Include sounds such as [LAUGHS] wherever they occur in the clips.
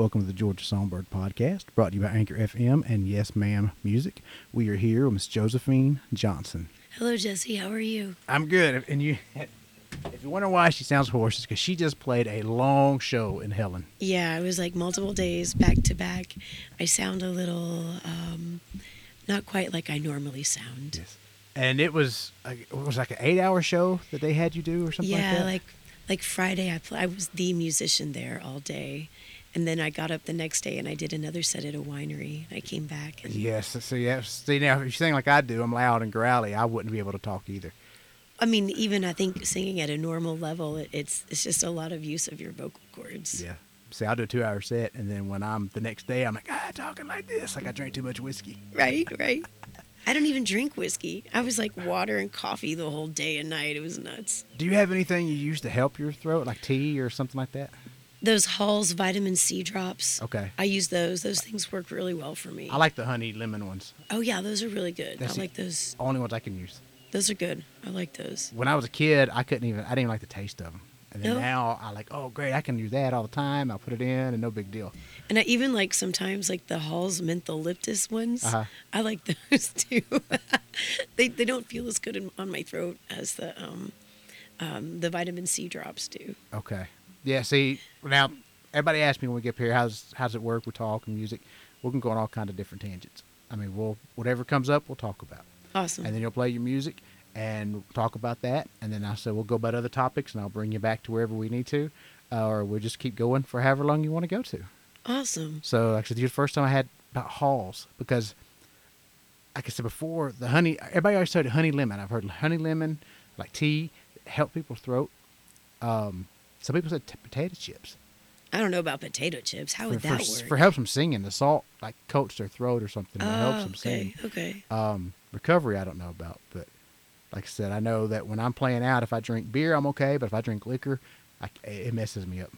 Welcome to the Georgia Songbird Podcast, brought to you by Anchor FM and Yes Ma'am Music. We are here with Miss Josephine Johnson. Hello, Jesse. How are you? I'm good, and you. If you wonder why she sounds hoarse, it's because she just played a long show in Helen. Yeah, it was like multiple days back to back. I sound a little um, not quite like I normally sound. Yes. And it was like, it was like an eight-hour show that they had you do, or something yeah, like that. like like Friday, I I was the musician there all day, and then I got up the next day and I did another set at a winery. I came back. And, Yes. So yeah. See now, if you sing like I do, I'm loud and growly. I wouldn't be able to talk either. I mean, even I think singing at a normal level, it, it's it's just a lot of use of your vocal cords. Yeah. See, I'll do a two-hour set, and then when I'm the next day, I'm like, ah, talking like this, like I drank too much whiskey. Right, [LAUGHS] right. I don't even drink whiskey. I was like water and coffee the whole day and night. It was nuts. Do you have anything you use to help your throat, like tea or something like that? Those Halls vitamin C drops. Okay. I use those. Those things work really well for me. I like the honey lemon ones. oh yeah, those are really good. That's I like those. Only ones I can use. Those are good. I like those. When I was a kid, I couldn't even. I didn't even like the taste of them. And then No? now I like, oh great, I can use that all the time. I'll put it in, and no big deal. And I even like sometimes like the Halls mentholyptus ones. Uh-huh. I like [LAUGHS] those too. [LAUGHS] they they don't feel as good in, on my throat as the um, um, the vitamin C drops do. Okay. Yeah. See, now everybody asks me when we get up here, how's how's it work? We talk and music. We can go on all kind of different tangents. I mean, we'll whatever comes up, we'll talk about. Awesome. and then you'll play your music and we'll talk about that and then i said we'll go about other topics and i'll bring you back to wherever we need to uh, or we'll just keep going for however long you want to go to awesome. so actually the first time i had about halls because like i said before the honey everybody always said honey lemon i've heard honey lemon like tea help people's throat um, some people said t- potato chips I don't know about potato chips. How would for, that for, work? for helps them singing the salt like coats their throat or something that helps Oh, them okay. sing Okay. Um, recovery, I don't know about, but like I said, I know that when I'm playing out, if I drink beer, I'm okay, but if I drink liquor, I, it messes me up.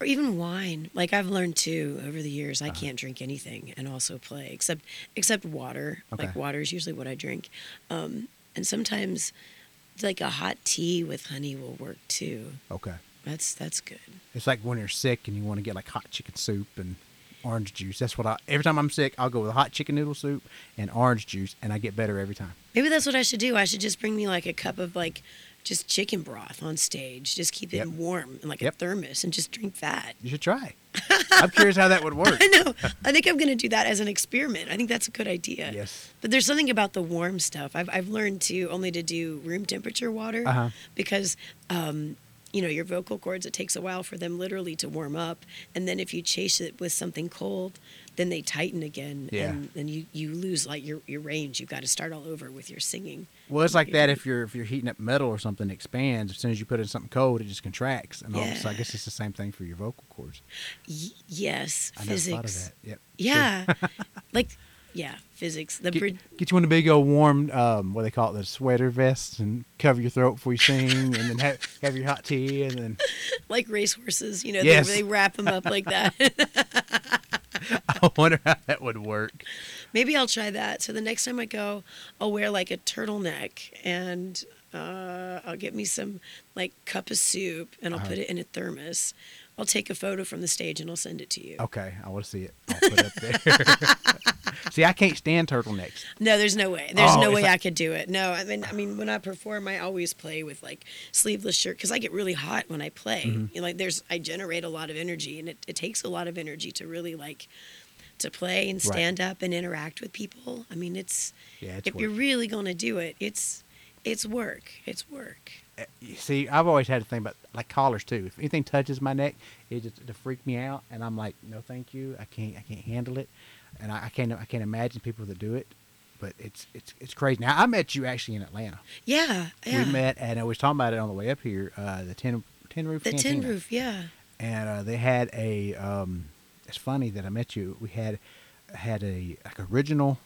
Or even wine. Like I've learned too over the years, I Uh-huh. can't drink anything and also play except except water. Okay. Like water is usually what I drink. Um, and sometimes like a hot tea with honey will work too. Okay. That's that's good. It's like when you're sick and you want to get like hot chicken soup and orange juice. That's what I, every time I'm sick, I'll go with hot chicken noodle soup and orange juice, and I get better every time. Maybe that's what I should do. I should just bring me like a cup of like just chicken broth on stage. Just keep it Yep. warm in like Yep. a thermos and just drink that. You should try. I'm curious how that would work. [LAUGHS] I know. I think I'm going to do that as an experiment. I think that's a good idea. Yes. But there's something about the warm stuff. I've, I've learned to only to do room temperature water Uh-huh. because, um, you know, your vocal cords, it takes a while for them literally to warm up. And then if you chase it with something cold, then they tighten again. Yeah. And then you, you lose like your, your range. You've got to start all over with your singing. Well, it's like that if you're if you're heating up metal or something, it expands. As soon as you put in something cold, it just contracts. And all, so I guess it's the same thing for your vocal cords. Y- yes. I never physics. thought of that. Yep. Yeah. [LAUGHS] like, yeah, physics. The Get, brid- get you one of the big old warm, um, what they call it, the sweater vest, and cover your throat before you sing, and then have, [LAUGHS] have your hot tea, and then like racehorses, you know, Yes. they, they wrap them up like that. [LAUGHS] I wonder how that would work. Maybe I'll try that. So the next time I go, I'll wear like a turtleneck and uh, I'll get me some like cup of soup and I'll Uh-huh. put it in a thermos. I'll take a photo from the stage and I'll send it to you. Okay, I want to see it. I'll put it up there. [LAUGHS] see, I can't stand turtlenecks. No, there's no way. There's Oh, no way I- I could do it. No, I mean, I mean, when I perform, I always play with like sleeveless shirt because I get really hot when I play. Mm-hmm. You know, like there's, I generate a lot of energy, and it, it takes a lot of energy to really like to play and Right. stand up and interact with people. I mean, it's Yeah, it's if you're really gonna do it, it's it's work. It's work. You See, I've always had a thing about like collars too. If anything touches my neck, it just to freak me out, and I'm like, no, thank you. I can't, I can't handle it, and I, I can't, I can't imagine people that do it. But it's, it's, it's crazy. Now I met you actually in Atlanta. Yeah, yeah. We met, and I was talking about it on the way up here. Uh, the tin, tin roof. the tin roof. Yeah. and uh, they had a. Um, it's funny that I met you. We had had a like original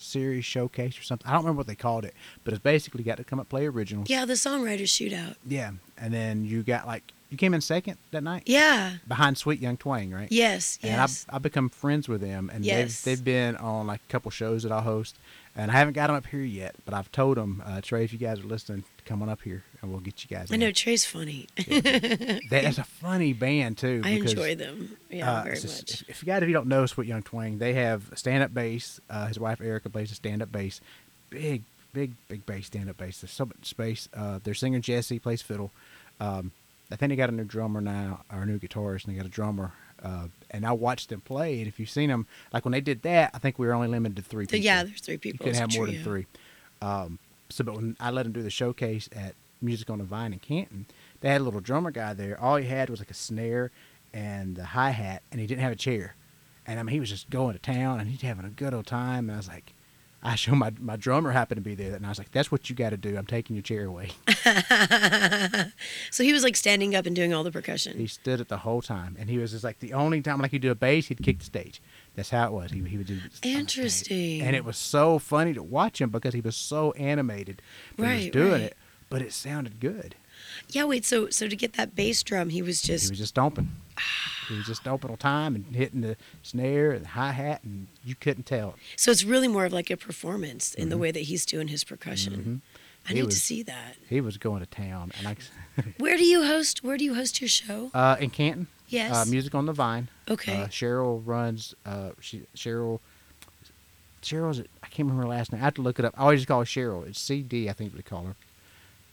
series showcase or something. I don't remember what they called it, but it's basically got to come up play originals. Yeah, the songwriters shootout. Yeah, and then you got like You came in second that night Yeah. behind Sweet Young Twang, right? Yes. And Yes. I've, I've become friends with them, and Yes. they've they've been on like a couple shows that I host, and I haven't got them up here yet. But I've told them, uh, Trey, if you guys are listening, come on up here, and we'll get you guys. I in. know Trey's funny. That's a funny band too. I because, enjoy them. Yeah, uh, very much. If, you guys if you don't know Sweet Young Twang, they have stand up bass. Uh, his wife Erica plays a stand up bass. Big, big, big bass stand up bass. There's so much space. Uh, their singer Jesse plays fiddle. Um, I think they got a new drummer now, or a new guitarist, and they got a drummer. Uh, and I watched them play, and if you've seen them, like when they did that, I think we were only limited to three people. yeah, there's three you people. couldn't It's have more than three. Um, so, but when I let them do the showcase at Music on the Vine in Canton, they had a little drummer guy there. All he had was like a snare and the hi hat, and he didn't have a chair. And I mean, he was just going to town, and he's having a good old time. And I was like, I show my my drummer happened to be there, and I was like, "That's what you got to do. I'm taking your chair away." [LAUGHS] so he was like standing up and doing all the percussion. he stood it the whole time, and he was just like the only time like he'd do a bass, he'd kick the stage. That's how it was. He he would do. this on the stage. Interesting. And it was so funny to watch him because he was so animated. when he was Right, doing right. it, but it sounded good. yeah, wait. So so to get that bass drum, he was just He was just stomping. he was just stomping all time and hitting the snare and the hi hat, and you couldn't tell. so it's really more of like a performance in the way that he's doing his percussion. I Mm-hmm. He need to see that. He was going to town, and I, [LAUGHS] [LAUGHS] Where do you host? Where do you host your show? uh, in Canton, Yes. uh, music on the Vine. Okay. Uh, Cheryl runs. Uh, she, Cheryl. Cheryl's. I can't remember her last name. I have to look it up. I always just call her Cheryl. It's C D. I think we call her.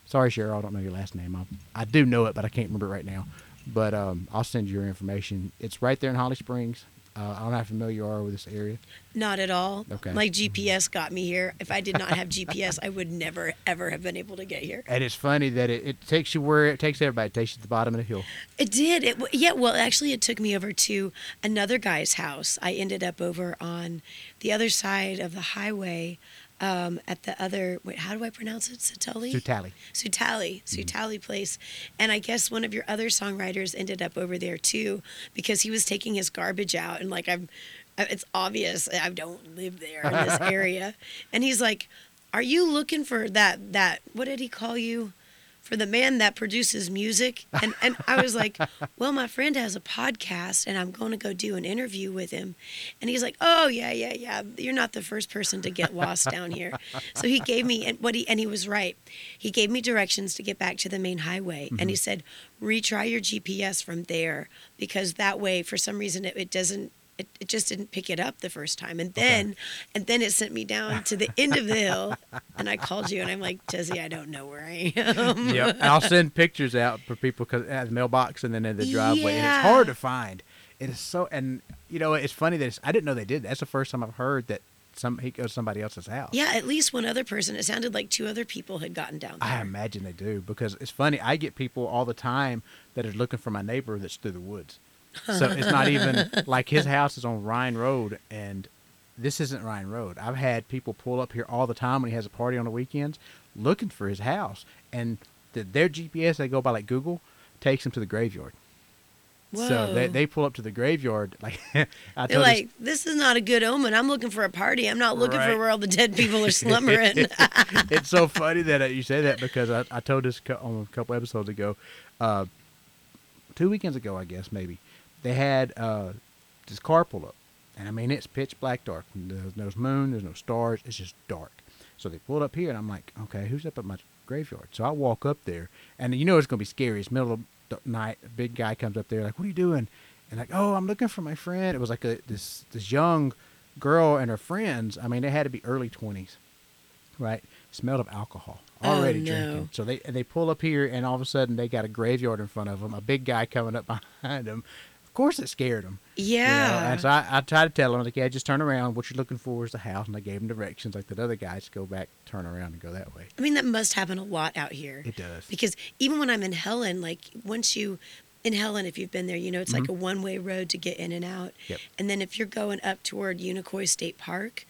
Sorry, Cheryl. I don't know your last name. I, I do know it, but I can't remember it right now. But um, I'll send you your information. It's right there in Holly Springs. Uh, I don't know how familiar you are with this area. Not at all. Okay. My GPS got me here. If I did not have GPS, I would never ever have been able to get here. And it's funny that it, it takes you where it takes everybody. It takes you to the bottom of the hill. It did. It yeah. Well, actually, it took me over to another guy's house. I ended up over on the other side of the highway, um, at the other. Wait, how do I pronounce it? Satali. Sutali. Sutali, Sutali place. And I guess one of your other songwriters ended up over there too because he was taking his garbage out and like I'm it's obvious I don't live there in this [LAUGHS] area. And he's like, "Are you looking for that that what did he call you? For the man that produces music?" And and I was like, [LAUGHS] "Well, my friend has a podcast and I'm going to go do an interview with him." And he's like, "Oh, yeah, yeah, yeah. You're not the first person to get lost down here." So he gave me and what he and he was right. He gave me directions to get back to the main highway and he mm-hmm. said, "Retry your GPS from there because that way for some reason it, it doesn't it, it just didn't pick it up the first time. And then and then it sent me down to the end of the hill and I called you and I'm like, "Jesse, I don't know where I am." yep. I'll send pictures out for people because at the mailbox and then in the driveway, and it's hard to find. It is so, and you know, it's funny that it's, I didn't know they did. That's the first time I've heard that some he goes to somebody else's house. Yeah, at least one other person. It sounded like two other people had gotten down there. I imagine they do because it's funny. I get people all the time that are looking for my neighbor that's through the woods. So it's not even [LAUGHS] like his house is on Ryan Road, and this isn't Ryan Road. I've had people pull up here all the time when he has a party on the weekends, looking for his house, and the, their GPS they go by like Google takes them to the graveyard. So they, they pull up to the graveyard [LAUGHS] like I They're told this- like, this is not a good omen. I'm looking for a party. I'm not looking Right. for where all the dead people are [LAUGHS] slumbering. it's so funny that uh, you say that because I, I told this on a couple episodes ago, uh, two weekends ago, I guess maybe, they had uh, this car pull up, and I mean it's pitch black dark. There's no moon, there's no stars, it's just dark. So they pulled up here, and I'm like, okay, who's up at my graveyard? So I walk up there, and you know it's gonna be scary. It's middle of the night. A big guy comes up there, like, what are you doing? And like, oh, I'm looking for my friend. It was like a this this young girl and her friends. I mean, they had to be early twenties right? Smelled of alcohol Oh, already no. drinking. So they they pull up here, and all of a sudden they got a graveyard in front of them. A big guy coming up [LAUGHS] behind them. Of course, it scared them. yeah. And so I, I tried to tell them, like, yeah, just turn around. What you're looking for is the house, and I gave them directions. Like the other guys, go back, turn around, and go that way. I mean, that must happen a lot out here. It does. Because even when I'm in Helen, like once you in Helen, if you've been there, you know it's like a one way road to get in and out. Mm-hmm. Yep. And then if you're going up toward Unicoi State Park,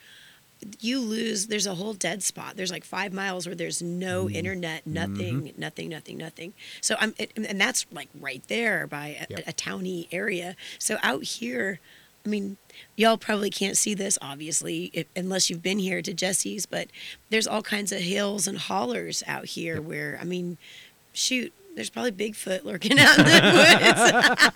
you lose. There's a whole dead spot. There's like five miles where there's no Mm-hmm. internet, nothing, nothing, nothing, nothing. So I'm, it, and that's like right there by a, Yep. a towny area. So out here. I mean, y'all probably can't see this, obviously, if, unless you've been here to Jesse's, but there's all kinds of hills and hollers out here where, I mean, shoot, There's probably Bigfoot lurking out in the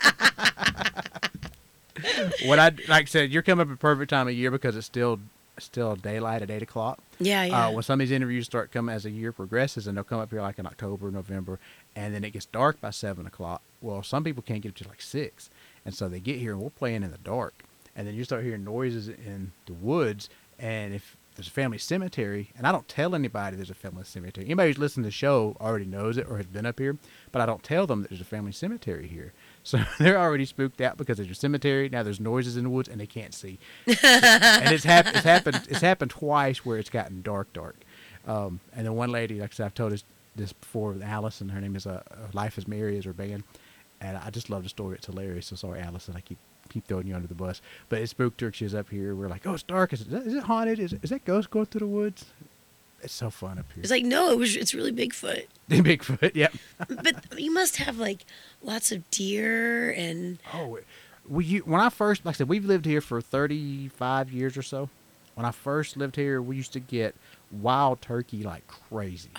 woods. [LAUGHS] what I like I said, you're coming up at perfect time of year because it's still still daylight at eight o'clock. yeah, yeah. Uh, when some of these interviews start coming as the year progresses, and they'll come up here like in October, November, and then it gets dark by seven o'clock. Well, some people can't get up to like six, and so they get here and we're playing in the dark, and then you start hearing noises in the woods, and if there's a family cemetery, and I don't tell anybody there's a family cemetery. Anybody who's listening to the show already knows it or has been up here, but I don't tell them that there's a family cemetery here. So [LAUGHS] they're already spooked out because there's a cemetery. Now there's noises in the woods and they can't see. and it's, hap- it's happened. It's happened twice where it's gotten dark, dark. Um, and then one lady, like I said, I've told this, this before, Allison. Her name is uh, Life is Mary is her band, and I just love the story. It's hilarious. So sorry, Allison. I keep keep throwing you under the bus, but it spooked her. She was up here. We're like, oh, it's dark. Is it, is it haunted? Is, is that ghost going through the woods? It's so fun up here. it's like no, it was. It's really Bigfoot. [LAUGHS] Bigfoot. yeah. [LAUGHS] But you must have like lots of deer and Oh, we you, when I first, like I said, we've lived here for 35 years or so. When I first lived here, we used to get wild turkey like crazy.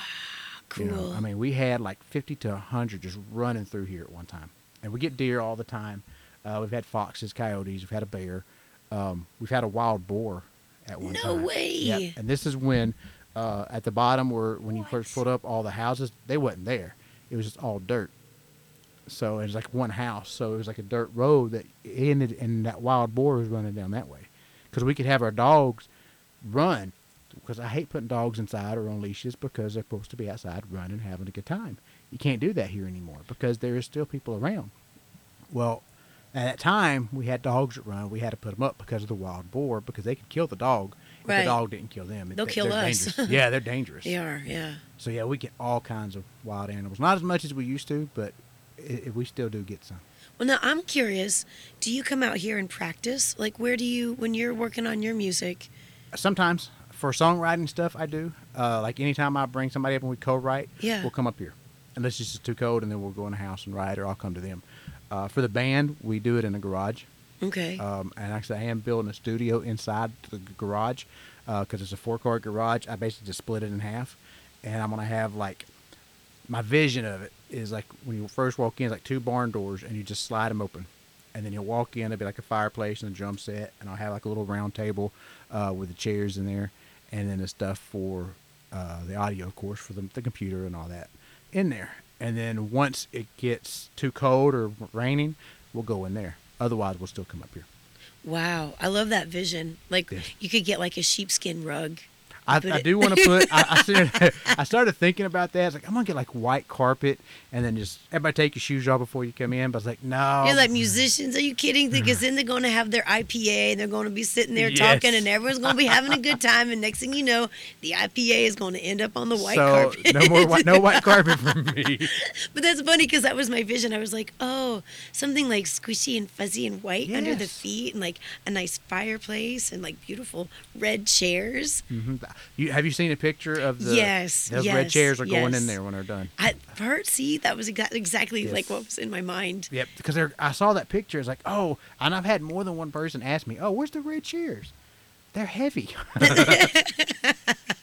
cool. You know, I mean, we had like 50 to 100 just running through here at one time. And we get deer all the time. Uh, we've had foxes, coyotes, we've had a bear. Um, we've had a wild boar at one No time. No way. Yep. And this is when, uh, at the bottom where when you first pulled up all the houses, they wasn't there. It was just all dirt. So it was like one house. So it was like a dirt road that ended, and that wild boar was running down that way. Because we could have our dogs run. Because I hate putting dogs inside or on leashes because they're supposed to be outside running, having a good time. You can't do that here anymore because there is still people around. Well, at that time, we had dogs that run. We had to put them up because of the wild boar because they could kill the dog if Right. the dog didn't kill them. They'll They- kill they're us. dangerous. [LAUGHS] yeah, they're dangerous. They are, yeah. So yeah, we get all kinds of wild animals. Not as much as we used to, but i i we still do get some. Well, now I'm curious. Do you come out here and practice? Like, where do you when you're working on your music? Sometimes for songwriting stuff, I do. Uh, like anytime I bring somebody up and we co-write, Yeah. we'll come up here. Unless it's just too cold, and then we'll go in the house and write, or I'll come to them. Uh, for the band, we do it in a garage. Okay. Um, and actually, I am building a studio inside the garage because it's a four car garage. I basically just split it in half, and I'm gonna have like my vision of it is like when you first walk in, it's like two barn doors, and you just slide them open, and then you'll walk in. It'll be like a fireplace and a drum set, and I'll have like a little round table uh, with the chairs in there, and then the stuff for uh, the audio, of course, for the, the computer and all that in there. And then once it gets too cold or raining, we'll go in there. Otherwise, we'll still come up here. wow, I love that vision. Like, Yeah. you could get like a sheepskin rug. I, I do want to put. I, I, [LAUGHS] started, [LAUGHS] I started thinking about that. I was like, I'm gonna get like white carpet, and then just everybody take your shoes off before you come in. But I was like, no. You're like musicians. Are you kidding? Because then they're going to have their IPA and they're going to be sitting there Yes. talking, and everyone's going to be having a good time. And next thing you know, the IPA is going to end up on the white so carpet. no more white, no white [LAUGHS] carpet for me. But that's funny because that was my vision. I was like, oh, something like squishy and fuzzy and white under the feet, and like a nice fireplace and like beautiful red chairs. hmm You have you seen a picture of the? Yes, Those red yes, chairs are going in there when they're done. I heard, see, that was exactly Yes. like what was in my mind. Yep, because I saw that picture. It's like, oh, and I've had more than one person ask me, oh, where's the red chairs? They're heavy. [LAUGHS] [LAUGHS]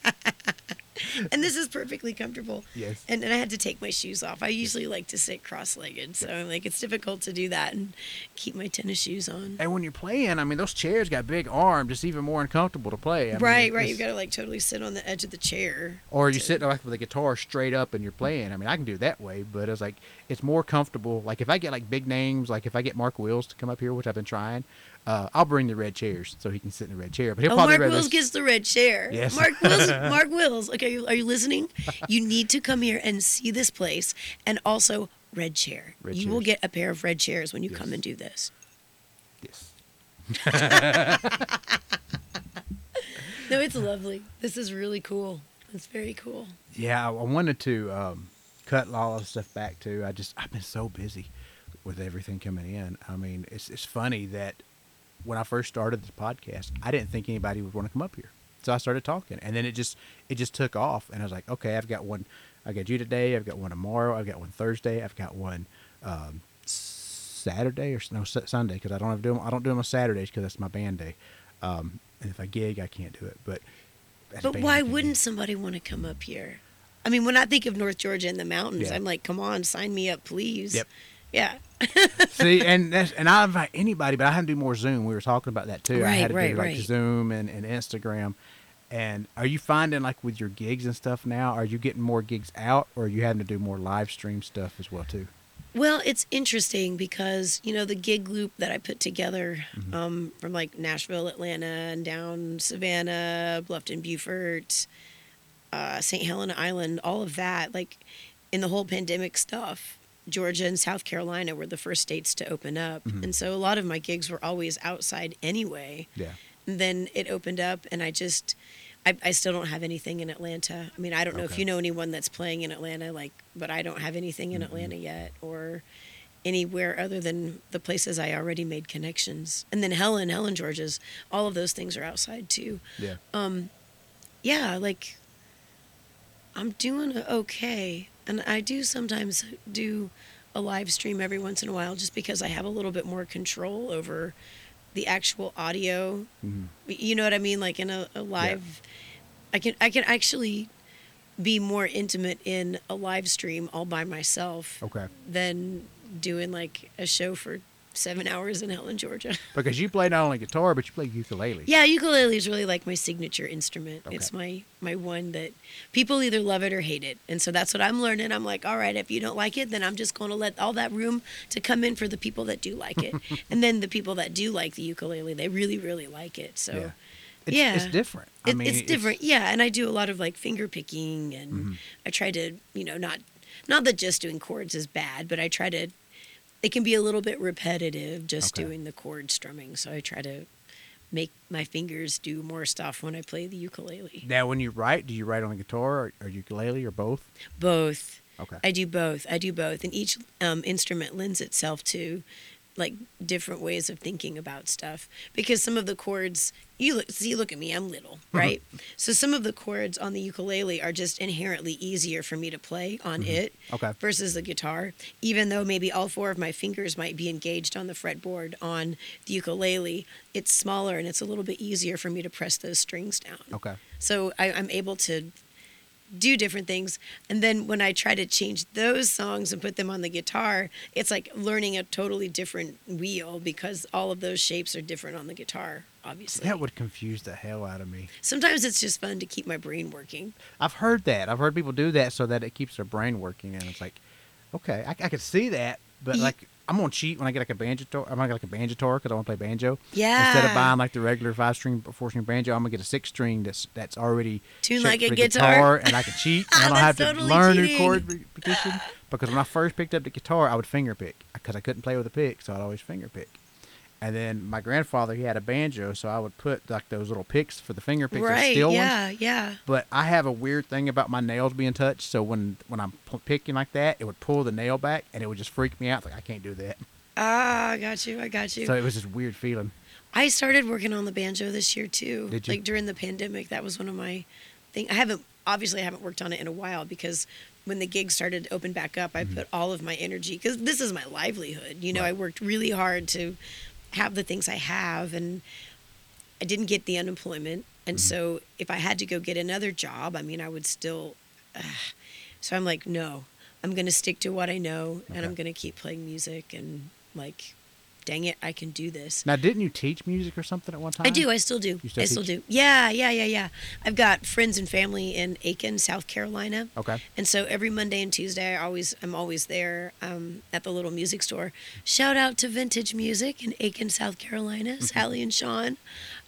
And this is perfectly comfortable. yes. And, then I had to take my shoes off. I usually like to sit cross-legged, so I'm like it's difficult to do that and keep my tennis shoes on. And when you're playing, I mean, those chairs got big arms. It's even more uncomfortable to play. I right, it- right. You've got to like totally sit on the edge of the chair. Or you to- sit like with the guitar straight up and you're playing. I mean, I can do that way, but it's like it's more comfortable. Like if I get like big names, like if I get Mark Wills to come up here, which I've been trying, uh, I'll bring the red chairs so he can sit in the red chair. But he'll Oh, probably Mark Wills gets the red chair. Yes. Mark Wills. [LAUGHS] Mark Wills. Okay, are you, are you listening? You need to come here and see this place, and also red chair. Red you will get a pair of red chairs when you come and do this. yes. [LAUGHS] No, it's lovely. This is really cool. It's very cool. Yeah, I I wanted to um, cut a lot of stuff back too. I just I've been so busy with everything coming in. I mean, it's it's funny that when I first started this podcast, I didn't think anybody would want to come up here. So I started talking, and then it just it just took off, and I was like, okay, I've got one. I got you today. I've got one tomorrow. I've got one Thursday. I've got one um, Saturday or no Sunday because I don't have to do them. I don't do them on Saturdays because that's my band day. Um, and if I gig, I can't do it. But But why can do wouldn't somebody want to come up here? I mean, when I think of North Georgia and the mountains, Yeah. I'm like, come on, sign me up, please. Yep. Yeah. [LAUGHS] See, and that's, and I invite anybody, but I had to do more Zoom. We were talking about that too. I had to right, do like right. Zoom and, and Instagram. And are you finding like with your gigs and stuff now, are you getting more gigs out or are you having to do more live stream stuff as well too? Well, it's interesting because you know the gig loop that I put together Mm-hmm. um, from like Nashville, Atlanta, and down Savannah, Bluffton, Beaufort, uh, St. Helena Island, all of that. Like in the whole pandemic stuff, Georgia and South Carolina were the first states to open up, Mhm. and so a lot of my gigs were always outside anyway. Yeah. And then it opened up, and I just. I, I still don't have anything in Atlanta. I mean, I don't know if you know anyone that's playing in Atlanta, like, but I don't have anything in Mhm. Atlanta yet, or anywhere other than the places I already made connections. And then Helen, Helen, Georgia's, all of those things are outside too. Yeah. Um, yeah, like I'm doing okay, and I do sometimes do a live stream every once in a while, just because I have a little bit more control over the actual audio. hmm You know what I mean? Like in a, a live, I can I can actually be more intimate in a live stream all by myself Okay. than doing like a show for seven hours in Helen, Georgia. [LAUGHS] Because you play not only guitar, but you play ukulele. Yeah, ukulele is really like my signature instrument. Okay. It's my my one that people either love it or hate it, and so that's what I'm learning. I'm like, all right, if you don't like it, then I'm just going to let all that room to come in for the people that do like it, [LAUGHS] and then the people that do like the ukulele, they really really like it. So. Yeah. It's, Yeah. it's different. I It, mean, it's different, yeah. And I do a lot of like finger picking, and Mhm. I try to, you know, not not that just doing chords is bad, but I try to. It can be a little bit repetitive just Okay. doing the chord strumming, so I try to make my fingers do more stuff when I play the ukulele. Now, when you write, do you write on the guitar or, or ukulele or both? Both. Okay. I do both. I do both, and each um, instrument lends itself to like different ways of thinking about stuff. Because some of the chords you look see look at me i'm little mm-hmm. right? So some of the chords on the ukulele are just inherently easier for me to play on mm-hmm. it Okay. versus the guitar. Even though maybe all four of my fingers might be engaged on the fretboard on the ukulele it's smaller and it's a little bit easier for me to press those strings down. Okay. so I, I'm able to do different things. And then when I try to change those songs and put them on the guitar, it's like learning a totally different wheel because all of those shapes are different on the guitar, obviously. That would confuse the hell out of me. Sometimes it's just fun to keep my brain working. I've heard that. I've heard people do that so that it keeps their brain working, and it's like, okay, I, I could see that, but like, I'm gonna cheat when I get like a banjo. Tor- I'm gonna get like a banjo tour because I want to play banjo. Yeah. Instead of buying like the regular five string, four string banjo, I'm gonna get a six string that's that's already Tuned like a the guitar. and I can cheat. [LAUGHS] And I don't have That's to totally learn new chord repetition because when I first picked up the guitar, I would finger pick because I couldn't play with a pick, so I'd always finger pick. And then my grandfather, he had a banjo, so I would put like those little picks for the finger picks, right. steel ones Yeah. Yeah. but I have a weird thing about my nails being touched. So when when I'm p- picking like that, it would pull the nail back, and it would just freak me out. Like I can't do that. Ah, I got you. I got you. So it was this weird feeling. I started working on the banjo this year too. Did you? Like during the pandemic, that was one of my thing. I haven't obviously I haven't worked on it in a while because when the gigs started to open back up, I put all of my energy because this is my livelihood. You know, Mm-hmm. Right. I worked really hard to have the things I have, and I didn't get the unemployment. And Mm-hmm. so if I had to go get another job, I mean, I would still. Uh, so I'm like, no, I'm going to stick to what I know, and I'm going to keep playing music and like. Dang it, I can do this. Now, didn't you teach music or something at one time? I do. I still do. Still I still do. Yeah, yeah, yeah, yeah. I've got friends and family in Aiken, South Carolina, Okay. and so every Monday and Tuesday, I always I'm always there um, at the little music store. Shout out to Vintage Music in Aiken, South Carolina, Mm-hmm. Sally and Sean,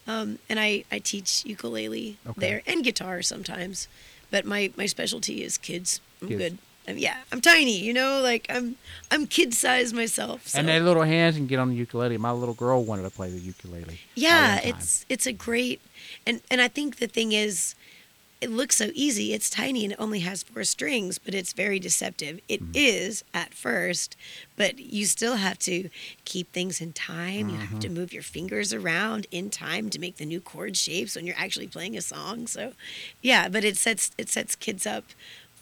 um, and I I teach ukulele Okay. there and guitar sometimes, but my my specialty is kids. I'm Kids. good. Yeah, I'm tiny. You know, like I'm I'm kid sized myself. So. And their little hands can get on the ukulele. My little girl wanted to play the ukulele. Yeah, all the time. it's it's a great and and I think the thing is it looks so easy. It's tiny and it only has four strings, but it's very deceptive. It is Mm-hmm. at first, but you still have to keep things in time. You have to Mm-hmm. move your fingers around in time to make the new chord shapes when you're actually playing a song. So, yeah, but it sets it sets kids up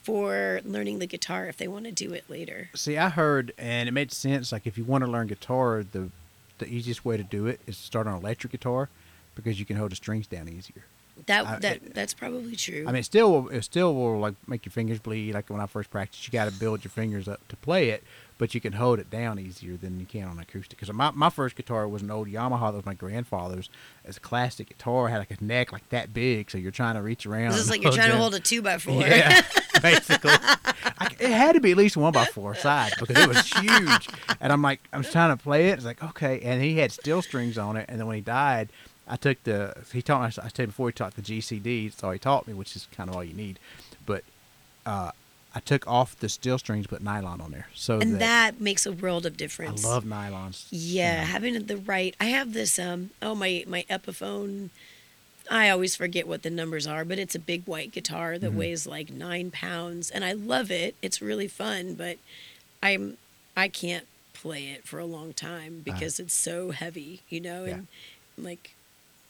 for learning the guitar if they want to do it later. See, I heard, and it made sense. Like if you want to learn guitar, the the easiest way to do it is to start on electric guitar because you can hold the strings down easier. That I- that it- that's probably true. I mean, it still will, it still will like make your fingers bleed. Like when I first practiced, you got to build your fingers up to play it, but you can hold it down easier than you can on acoustic. Because my, my first guitar was an old Yamaha that was my grandfather's. It's a classic guitar, had like a neck like that big, so you're trying to reach around. this is like [LAUGHS] you're trying to hold a two by four. Yeah, [LAUGHS] basically. I, it had to be at least one by four sides because it was huge. And I'm like, I'm trying to play it. It's like, okay. And he had steel strings on it. And then when he died, I took the, he taught me, I said before he taught the GCD, so he taught me, which is kind of all you need. But uh, I took off the steel strings, put nylon on there. So and that, that makes a world of difference. I love nylons. Yeah, you know. having the right. I have this. Um. Oh my my Epiphone. I always forget what the numbers are, but it's a big white guitar that Mhm. weighs like nine pounds, and I love it. It's really fun, but I'm I can't play it for a long time because it's so heavy, you know. Yeah. And like,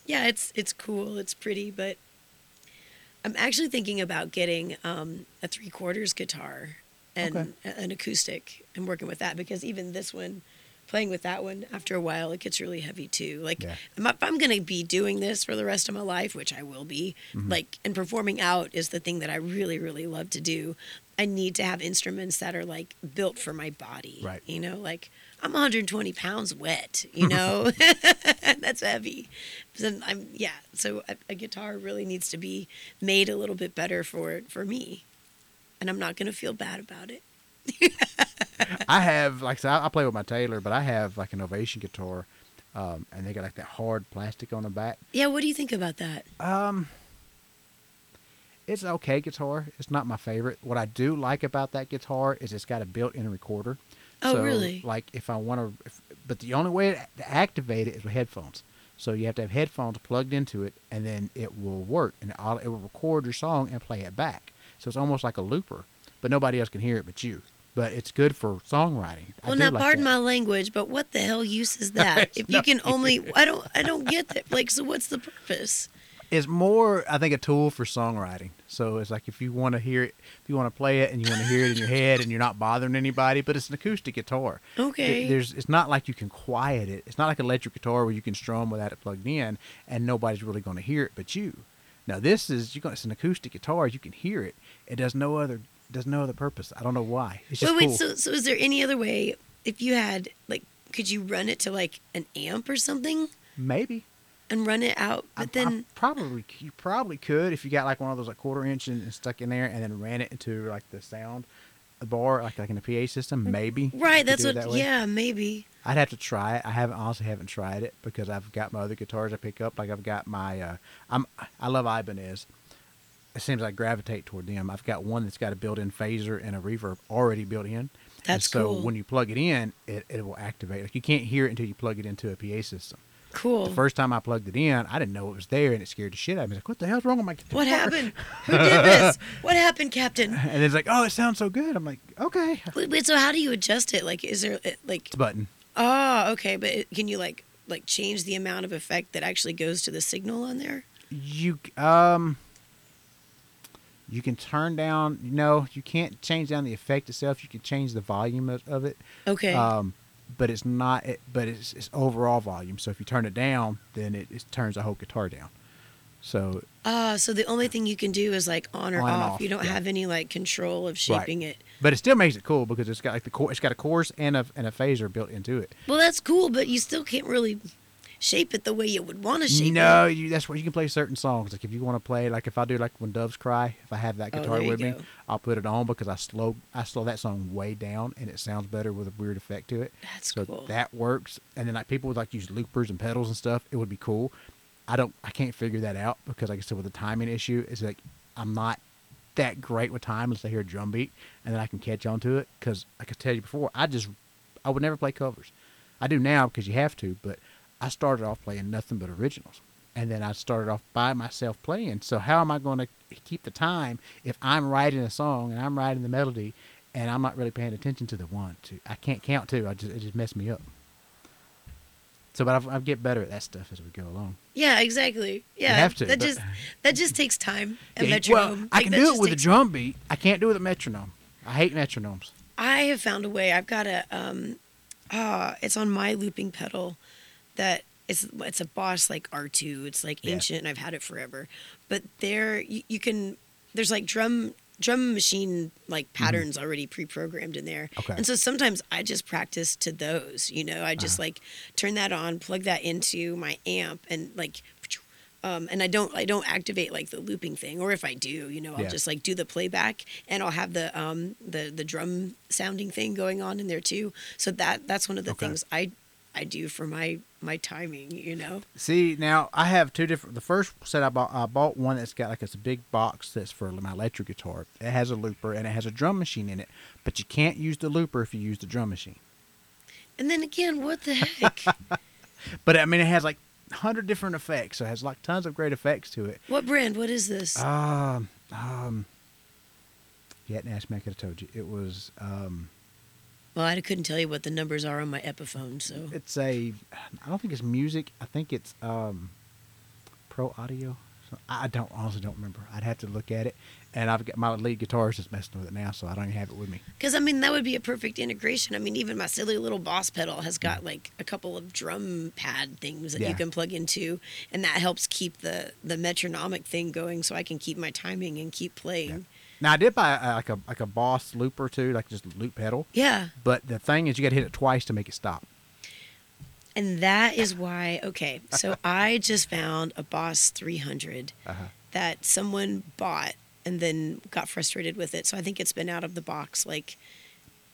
yeah, it's it's cool, it's pretty, but I'm actually thinking about getting um, a three quarters guitar and Okay. an acoustic and working with that because even this one, playing with that one after a while, it gets really heavy too. Like Yeah. I'm- if I'm going to be doing this for the rest of my life, which I will be, Mhm. like and performing out is the thing that I really really love to do. I need to have instruments that are like built for my body. Right. You know, like I'm 120 pounds wet. You [LAUGHS] know, [LAUGHS] that's heavy. Then I'm yeah. So a, a guitar really needs to be made a little bit better for for me, and I'm not gonna feel bad about it. [LAUGHS] I have, like I said, I, I play with my Taylor, but I have like an Ovation guitar. Um, and they got like that hard plastic on the back. Yeah. What do you think about that? Um, it's an okay guitar. It's not my favorite. What I do like about that guitar is it's got a built-in recorder. Oh, so, really? Like if I want to, but the only way to activate it is with headphones. So you have to have headphones plugged into it, and then it will work, and it, it will record your song and play it back. So it's almost like a looper, but nobody else can hear it but you. But it's good for songwriting. Well, now, like pardon that. my language, but what the hell use is [LAUGHS] that? If you can only, I don't, I don't get that. Like, so what's the purpose? It's more, I think, a tool for songwriting. So it's like if you want to hear it, if you want to play it and you want to hear it in your head and you're not bothering anybody, but it's an acoustic guitar. Okay. Th- There's, it's not like you can quiet it. It's not like an electric guitar where you can strum without it plugged in and nobody's really going to hear it but you. Now this is you. It's an acoustic guitar. You can hear it. It does no other does no other purpose. I don't know why. It's just wait, wait. So, so is there any other way? If you had, like, could you run it to like an amp or something Maybe. And run it out? But I then, probably you probably could if you got like one of those like quarter inch and, and stuck in there and then ran it into like the sound bar like like in a PA system. Maybe. right? That's what. that. Yeah, maybe. I'd have to try it. I haven't honestly haven't tried it because I've got my other guitars I pick up. Like I've got my uh, I'm I love Ibanez. It seems I gravitate toward them. I've got one that's got a built-in phaser and a reverb already built in. And That's so cool. when you plug it in, it, it will activate. Like you can't hear it until you plug it into a PA system. Cool. The first time I plugged it in, I didn't know it was there, and it scared the shit out of me. Like, "What the hell's wrong with my guitar?" what happened? [LAUGHS] Who did this? What happened, Captain? [LAUGHS] And it's like, "Oh, it sounds so good." I'm like, "Okay." Wait, wait, so how do you adjust it? Like, is there like? It's a button. Oh, okay. But it- can you like like change the amount of effect that actually goes to the signal on there? You um you can turn down no, you can't change down the effect itself. You can change the volume of, of it. Okay. Um but it's not it, but it's it's overall volume. So if you turn it down, then it, it turns the whole guitar down. So Ah, so the only thing you can do is like on or On off. off, You don't yeah. have any like control of shaping it. but it still makes it cool because it's got like the core it's got a chorus and a and a phaser built into it. Well, that's cool, but you still can't really shape it the way you would want to shape no, it. you, that's where you can play certain songs. Like if you want to play, like if I do like when doves cry, if I have that Oh, guitar you with me, go. I'll put it on because I slow I slow that song way down and it sounds better with a weird effect to it. That's so cool. that works. And then like people would like use loopers and pedals and stuff. It would be cool. I don't I can't figure that out because like I said with the timing issue, it's like I'm not that great with time unless I hear a drum beat and then I can catch on to it. Because like I could tell you before, I just I would never play covers. I do now because you have to, but I started off playing nothing but originals. And then I started off by myself playing. So how am I going to keep the time if I'm writing a song and I'm writing the melody and I'm not really paying attention to the one, two? I can't count two. I just it just messed me up. So, but I've, I get better at that stuff as we go along. Yeah, exactly. Yeah, have to, That just that just takes time [LAUGHS] and Yeah, metronome. Well, I can do it with a drum beat. I can't do it with a metronome. I hate metronomes. I have found a way. I've got a um, ah, it's on my looping pedal that it's it's a Boss like R2. It's like Yeah. ancient, and I've had it forever. But there, you, you can there's like drum drum machine like patterns already pre-programmed in there. Mm-hmm. Okay. And so sometimes I just practice to those. You know, I just Uh-huh. like turn that on, plug that into my amp, and like. Um, and I don't I don't activate like the looping thing, or if I do, you know, I'll Yeah. just like do the playback, and I'll have the um the the drum sounding thing going on in there too. So that that's one of the Okay. things I I do for my my timing, you know. See, now I have two different. The first set I bought, I bought one that's got like it's a big box that's for my electric guitar. It has a looper and it has a drum machine in it, but you can't use the looper if you use the drum machine. And then again, what the heck? [LAUGHS] But I mean, it has like hundred different effects, so it has like tons of great effects to it. what brand? What is this? Um, um, you hadn't asked me, I could have told you. It was um, well, I couldn't tell you what the numbers are on my Epiphone, so it's a. I don't think it's music. I think it's um, Pro Audio. So I don't honestly don't remember. I'd have to look at it. And I've got my lead guitarist is messing with it now, so I don't even have it with me. because I mean that would be a perfect integration. I mean, even my silly little Boss pedal has got like a couple of drum pad things that Yeah. you can plug into, and that helps keep the the metronomic thing going, so I can keep my timing and keep playing. Now I did buy uh, like a like a Boss looper too, like just a loop pedal. Yeah. But the thing is, you got to hit it twice to make it stop. And that is why, okay, so [LAUGHS] I just found a Boss 300 Uh-huh. that someone bought and then got frustrated with it. So I think it's been out of the box like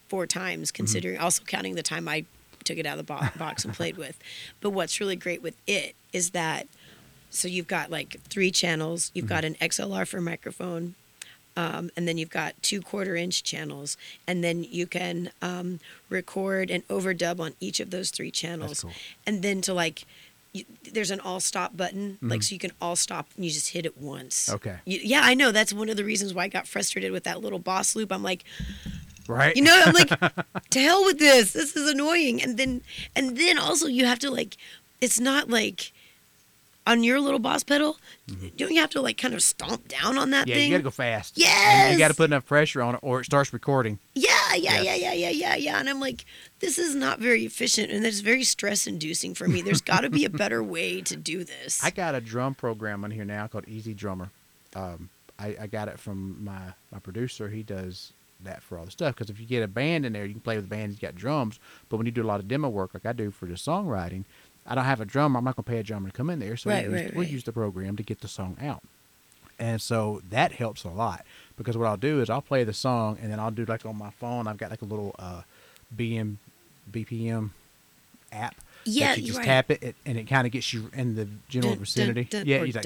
four times, Mm-hmm. considering also counting the time I took it out of the bo- [LAUGHS] box and played with. But what's really great with it is that so you've got like three channels, you've got Mm-hmm. an XLR for microphone. Um, and then you've got two quarter inch channels, and then you can um, record and overdub on each of those three channels cool. and then to like you, there's an all stop button like so you can all stop and you just hit it once Mm-hmm. Okay. You- yeah i know that's one of the reasons why i got frustrated with that little boss loop i'm like Right. you know i'm like [LAUGHS] to hell with this this is annoying and then and then also you have to like it's not like on your little boss pedal don't you have to like kind of stomp down on that Mm-hmm. Yeah, thing you got to go fast. And Yes! you got to put enough pressure on it, or it starts recording. Yeah, yeah, Yes. yeah, yeah, yeah, yeah, yeah. And I'm like, this is not very efficient and it's very stress inducing for me. There's got to be a [LAUGHS] better way to do this. I got a drum program on here now called EZdrummer. Um, I, I got it from my, my producer. He does that for all the stuff. Because if you get a band in there, you can play with the band. He's got drums. But when you do a lot of demo work, like I do for the songwriting, I don't have a drummer. I'm not going to pay a drummer to come in there. So Right, we, use, right, we use the program to get the song out. And so that helps a lot because what I'll do is I'll play the song and then I'll do like on my phone. I've got like a little uh, BM BPM app. Yeah, you just right. tap it, and it kind of gets you in the general vicinity. dun, yeah, you like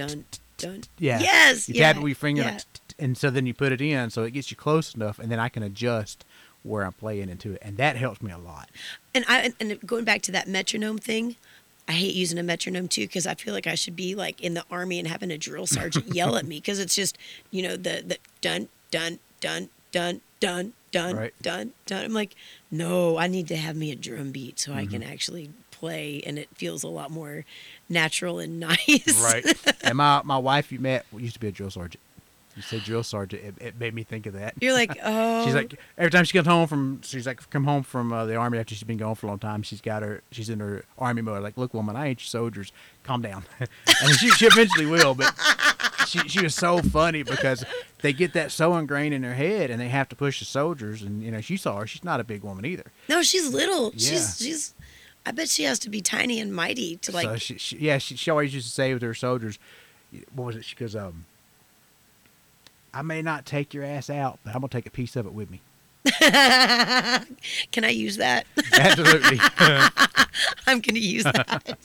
yeah. Yes. You tap it with your finger, and so then you put it in, so it gets you close enough, and then I can adjust where I'm playing into it, and that helps me a lot. and I and going back to that metronome thing, I hate using a metronome too because I feel like I should be like in the army and having a drill sergeant [LAUGHS] yell at me because it's just you know the the dun dun dun dun dun dun Right. dun dun. I'm like, no, I need to have me a drum beat so I can Mm-hmm. actually play and it feels a lot more natural and [LAUGHS] nice. Right. And my my wife you met used to be a drill sergeant. You said drill sergeant, it, it made me think of that. You're like, oh, [LAUGHS] She's like every time she comes home from she's like come home from uh, the army after she's been gone for a long time. She's got her she's in her army mode. Like, look, woman, I ain't your soldiers. Calm down. [LAUGHS] and she, she eventually will, but she she was so funny because they get that so ingrained in their head, and they have to push the soldiers. And you know, she saw her. She's not a big woman either. no, she's little. Yeah. She's she's. I bet she has to be tiny and mighty to like. so she, she yeah she, she always used to say with her soldiers, what was it? She goes, um, I may not take your ass out, but I'm gonna take a piece of it with me. [LAUGHS] Can I use that? [LAUGHS] Absolutely. [LAUGHS] I'm gonna use that.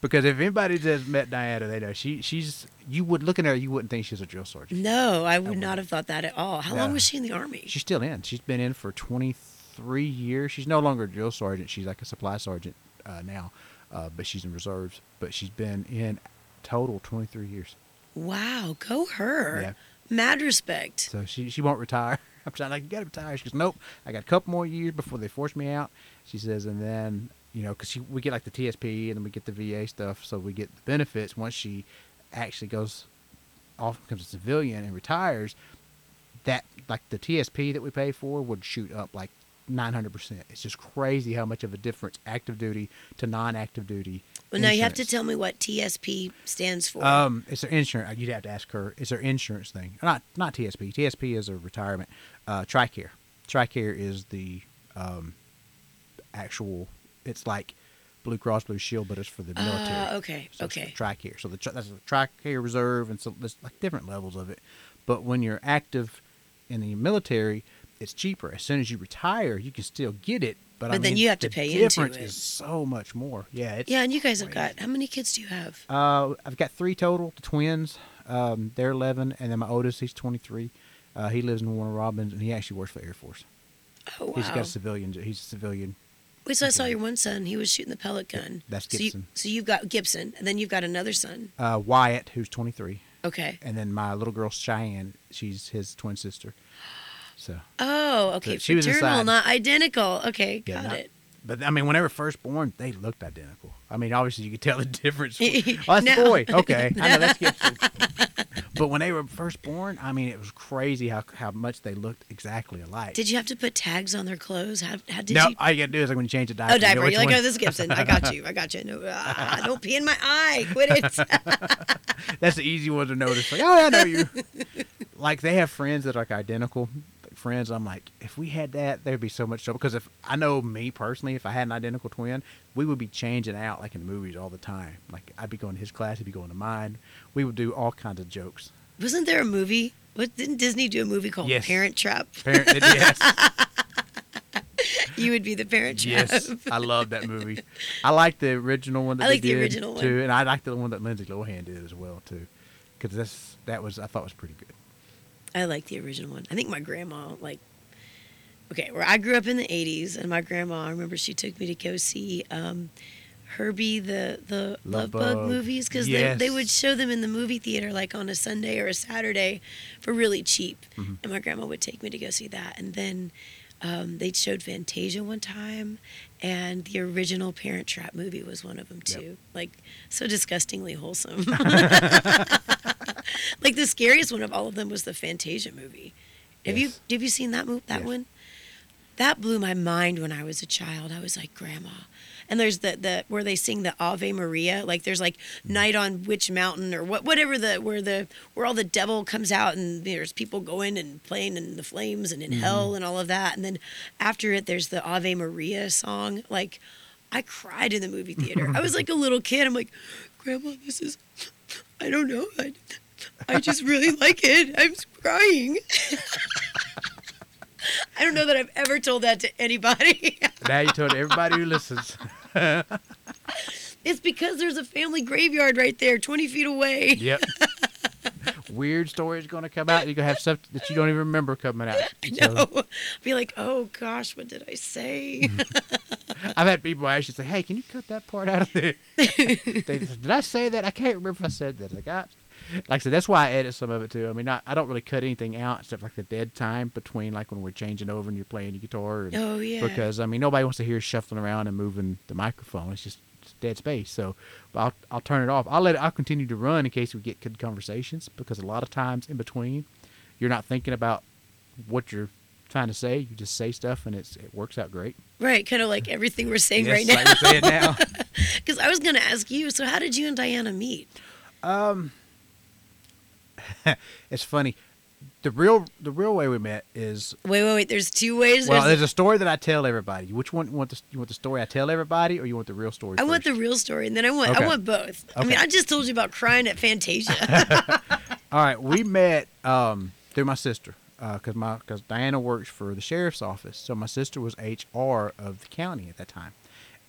Because if anybody's has met Diana, they know she she's you would look at her, you wouldn't think she's a drill sergeant. no, I would wouldn't. have thought that at all. How Yeah. long was she in the army? She's still in. She's been in for 23 years. She's no longer a drill sergeant. She's like a supply sergeant uh, now, uh, but she's in reserves. But she's been in total 23 years. Wow, go her. Yeah. Mad respect. So she she won't retire. [LAUGHS] I'm trying like you got to retire. She goes, nope. I got a couple more years before they force me out. She says, and then you know, because we get like the TSP and then we get the VA stuff, so we get the benefits once she actually goes off becomes a civilian and retires. That like the TSP that we pay for would shoot up like nine hundred percent. It's just crazy how much of a difference active duty to non-active duty. Well, now you have to tell me what TSP stands for. Um, it's their insurance. You'd have to ask her. It's their insurance thing. Not not TSP. TSP is a retirement. Uh, Tricare. Tricare is the um, actual. It's like Blue Cross Blue Shield, but it's for the military. Ah, okay, So okay. Tricare. So the that's the Tricare Reserve, and so there's like different levels of it. But when you're active in the military, it's cheaper. As soon as you retire, you can still get it. But, I But then mean, you have to pay into it. difference it. is so much more. Yeah. Yeah, and you guys have got how many kids do you have? Uh, I've got three total. The twins, um, they're 11, and then my oldest, he's 23. Uh, he lives in Warner Robins, and he actually works for the Air Force. Oh wow! He's got a civilian. He's a civilian. Wait, so I saw your one son. He was shooting the pellet gun. That's So, you, Gibson. so you've got Gibson, and then you've got another son. Uh, Wyatt, who's 23, Okay. and then my little girl Cheyenne. She's his twin sister. So, Oh, okay. she was Fraternal, not identical. Okay, Yeah, got not- it. but I mean, when they were first born, they looked identical. I mean, obviously you could tell the [LAUGHS] difference. [LAUGHS] oh, that's No. the boy. Okay, I know that's Gibson. [LAUGHS] but when they were first born, I mean, it was crazy how how much they looked exactly alike. Did you have to put tags on their clothes? How, how did no, you? all you gotta do is like when you change the diaper. Oh, you know diaper. You're like, one- oh, this is Gibson. I got you. I got you. No, ah, don't pee in my eye. Quit it. That's the easy one to notice. Like, oh, I know you. like they have friends that are like identical friends. I'm like, if we had that, there'd be so much trouble. Because if I know me personally, if I had an identical twin, we would be changing out like in movies all the time. Like I'd be going to his class, he'd be going to mine. We would do all kinds of jokes. Wasn't there a movie? What didn't Disney do a movie called Yes. Parent Trap? Parent, [LAUGHS] yes, You would be the Parent Trap. yes, I love that movie. [LAUGHS] I like the original one that I they like the did, original one. too, and I like the one that Lindsay Lohan did as well too, because that's that was I thought was pretty good. I like the original one. I think my grandma like. Okay, where I grew up in the '80s, and my grandma, I remember she took me to go see um, Herbie the the Love, Love Bug, Bug. movies because they, they would show them in the movie theater like on a Sunday or a Saturday for really cheap, Mhm. and my grandma would take me to go see that. And then um, they showed Fantasia one time, and the original Parent Trap movie was one of them Yep. too. Like so disgustingly wholesome. [LAUGHS] like the scariest one of all of them was the Fantasia movie. Have Yes. you have you seen that movie? That Yes. one? That blew my mind when I was a child. I was like, Grandma. And there's the the where they sing the Ave Maria. Like there's like Night on Witch Mountain or what whatever the where the where all the devil comes out and there's people going and playing in the flames and in mm-hmm. hell and all of that. And then after it there's the Ave Maria song. Like I cried in the movie theater. I was like a little kid. I'm like, Grandma, this is I don't know. I, I just really [LAUGHS] like it. I'm crying. [LAUGHS] I don't know that I've ever told that to anybody. Now you told everybody who listens. [LAUGHS] [LAUGHS] it's because there's a family graveyard right there, 20 feet away. Yep. [LAUGHS] Weird stories going to come out. You're going to have stuff that you don't even remember coming out. [LAUGHS] I So, know. Be like, oh gosh, what did I say? I've had people actually say, "Hey, can you cut that part out of there?" they, Did I say that? I can't remember if I said that. Like I, like I said, that's why I edit some of it too. I mean, not, I don't really cut anything out except like the dead time between like when we're changing over and you're playing your guitar. And, oh yeah. Because I mean, nobody wants to hear shuffling around and moving the microphone. It's just it's dead space. So, but I'll I'll turn it off. I'll let it. I'll continue to run in case we get good conversations because a lot of times in between, you're not thinking about what you're trying to say. You just say stuff and it's it works out great. right, kind of like [LAUGHS] everything we're saying right Yes, now. like we say it now. [LAUGHS] Because I was going to ask you, so how did you and Diana meet? Um, [LAUGHS] it's funny. The real the real way we met is Wait, wait, wait. There's two ways. well. There's- There's a story that I tell everybody. Which one you want? The, you want the story I tell everybody, or you want the real story? I want the real story, and then I want I want both. I mean, I just told you about crying at Fantasia. [LAUGHS] [LAUGHS] All right, we met um, through my sister because my because Diana works for the sheriff's office, so my sister was HR of the county at that time,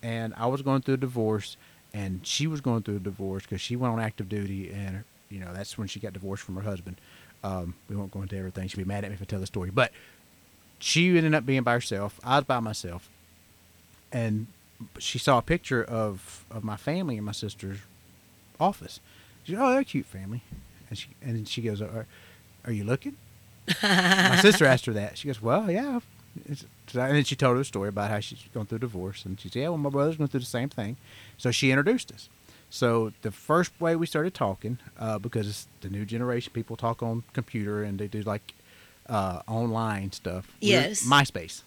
and I was going through a divorce, and she was going through a divorce because she went on active duty, and you know that's when she got divorced from her husband. Um, we won't go into everything; she'll be mad at me if I tell the story, but she ended up being by herself. I was by myself, and she saw a picture of of my family in my sister's office. She said, "Oh, they're a cute family," and she and then she goes, "Are, are you looking?" my [LAUGHS] sister asked her that. She goes, "Well, yeah." And then she told her story about how she's going through a divorce, and she said, "Yeah, well, my brother's going through the same thing." So she introduced us. So the first way we started talking, uh, because it's the new generation, people talk on computer and they do like uh, online stuff. we were- Yes. MySpace.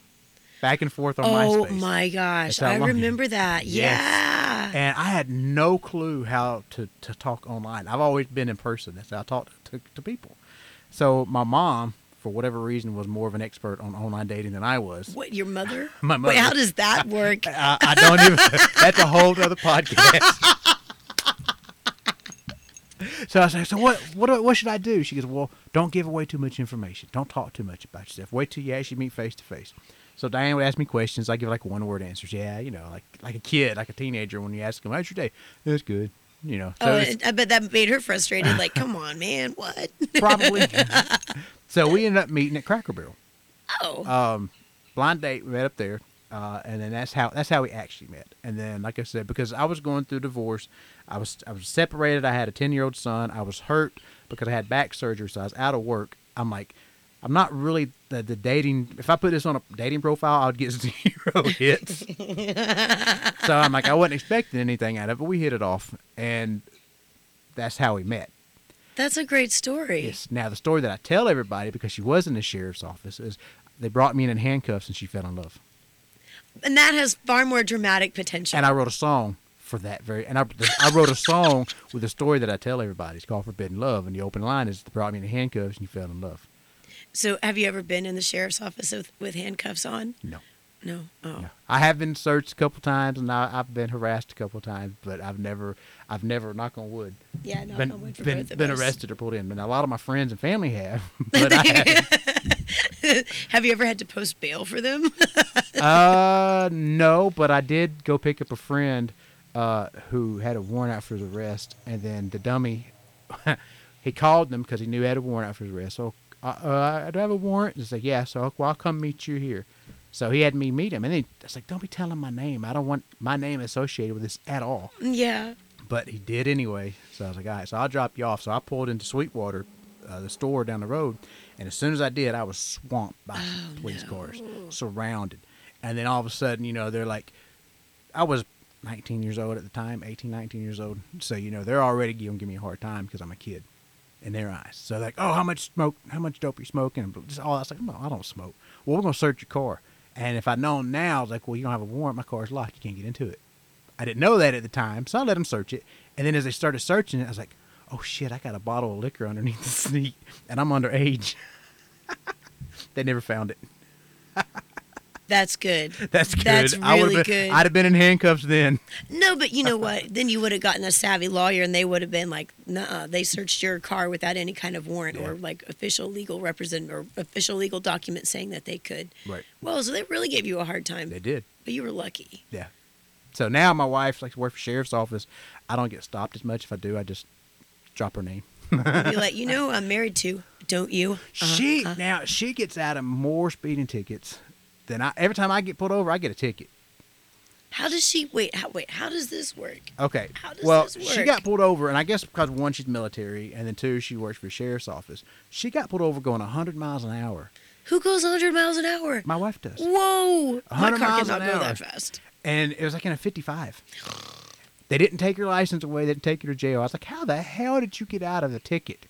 back and forth on Oh MySpace. Oh my gosh, I remember that. Yes. Yeah. And I had no clue how to, to talk online. I've always been in person. That's how I talk to, to people. So my mom, for whatever reason, was more of an expert on online dating than I was. What your mother? [LAUGHS] My Wait, mother. how does that work? I, I don't even. [LAUGHS] that's a whole other [LAUGHS] podcast. So I was like, so what, what? What should I do? She goes, well, don't give away too much information. Don't talk too much about yourself. Wait till you actually meet face to face. So Diane would ask me questions. I give like one word answers. Yeah, you know, like like a kid, like a teenager. When you ask them, "How's your day?" It's good. You know. So oh, I bet that made her frustrated. Like, come on, man, what? [LAUGHS] probably. so we ended up meeting at Cracker Barrel. Oh, um, blind date. We met up there, uh, and then that's how that's how we actually met. And then, like I said, because I was going through divorce, I was I was separated. I had a ten year old son. I was hurt because I had back surgery, so I was out of work. I'm like, I'm not really the, the dating. If I put this on a dating profile, I'd get [LAUGHS] zero hits. [LAUGHS] so I'm like, I wasn't expecting anything out of it. But we hit it off, and that's how we met. that's a great story. Yes. Now the story that I tell everybody because she was in the sheriff's office is they brought me in in handcuffs and she fell in love. And that has far more dramatic potential. And I wrote a song for that very. And I, I wrote a song with a story that I tell everybody. It's called Forbidden Love, and the open line is they brought me in handcuffs and you fell in love. so, have you ever been in the sheriff's office with, with handcuffs on? No. No. Oh. No. I have been searched a couple times and I, I've been harassed a couple times, but I've never, I've never, knock on wood, Yeah, knock been on wood for been, both of been us. arrested or pulled in. But a lot of my friends and family have, [LAUGHS] [LAUGHS] but I haven't. Have you ever had to post bail for them? [LAUGHS] uh, no, but I did go pick up a friend uh, who had a warrant out for his arrest, and then the dummy, [LAUGHS] he called them because he knew he had a warrant out for his arrest. So, uh, uh, do I have a warrant? He's like, yeah. So, well, I'll come meet you here. So he had me meet him, and then I was like, don't be telling my name. I don't want my name associated with this at all. yeah. But he did anyway. So I was like, all right, so I'll drop you off. So I pulled into Sweetwater, uh, the store down the road. And as soon as I did, I was swamped by Oh, police no. cars, surrounded. And then all of a sudden, you know, they're like, I was 19 years old at the time, 18, 19 years old. So, you know, they're already going to give me a hard time because I'm a kid in their eyes. So, like, oh, how much smoke, how much dope you smoking? And Just all that's like, no, I don't smoke. Well, we're going to search your car. And if I'd known now, I was like, well, you don't have a warrant. My car's locked. You can't get into it. I didn't know that at the time, so I let them search it. And then as they started searching it, I was like, "Oh shit! I got a bottle of liquor underneath the [LAUGHS] seat, and I'm underage." [LAUGHS] they never found it. [LAUGHS] That's good. That's good. That's I really been, good. I'd have been in handcuffs then. No, but you know what? then you would have gotten a savvy lawyer, and they would have been like, "Nah, they searched your car without any kind of warrant or like official legal represent or official legal document saying that they could." Right. Well, so they really gave you a hard time, They did. but you were lucky. Yeah. So now my wife likes to work for sheriff's office. I don't get stopped as much. If I do, I just drop her name. Be like, [LAUGHS] you know, I'm married to, don't you? Uh, she uh. now she gets out of more speeding tickets than I. Every time I get pulled over, I get a ticket. How does she wait? How wait? How does this work? Okay. How does well, this she got pulled over, and I guess because one, she's military, and then two, she works for the sheriff's office. She got pulled over going 100 miles an hour. Who goes 100 miles an hour? My wife does. Whoa! My 100 car miles cannot an go hour. that fast. And it was like in a 55. They didn't take her license away. They didn't take her to jail. I was like, how the hell did you get out of the ticket?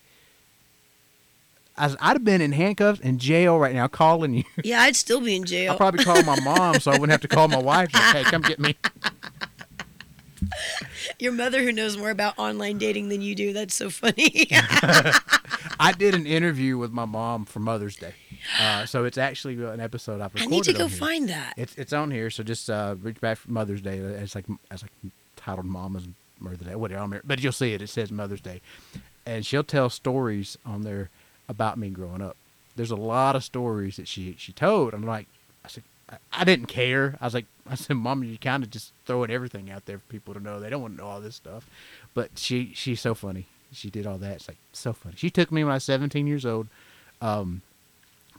I'd have been in handcuffs in jail right now calling you. Yeah, I'd still be in jail. I'll probably call my mom so I wouldn't have to call my wife. Like, hey, come get me. [LAUGHS] Your mother, who knows more about online dating than you do, that's so funny. [LAUGHS] I [LAUGHS] did an interview with my mom for Mother's Day. Uh, so it's actually an episode I've recorded. I need to go find that. It's it's on here, so just uh, reach back for Mother's Day. It's like it's like titled "Mama's Mother's Day," whatever. But you'll see it. It says Mother's Day, and she'll tell stories on there about me growing up. There's a lot of stories that she she told. I'm like, I said, I, didn't care. I was like, I said, Mom, you kind of just throwing everything out there for people to know. They don't want to know all this stuff, but she she's so funny. She did all that. It's like so funny. She took me when I was 17 years old. Um,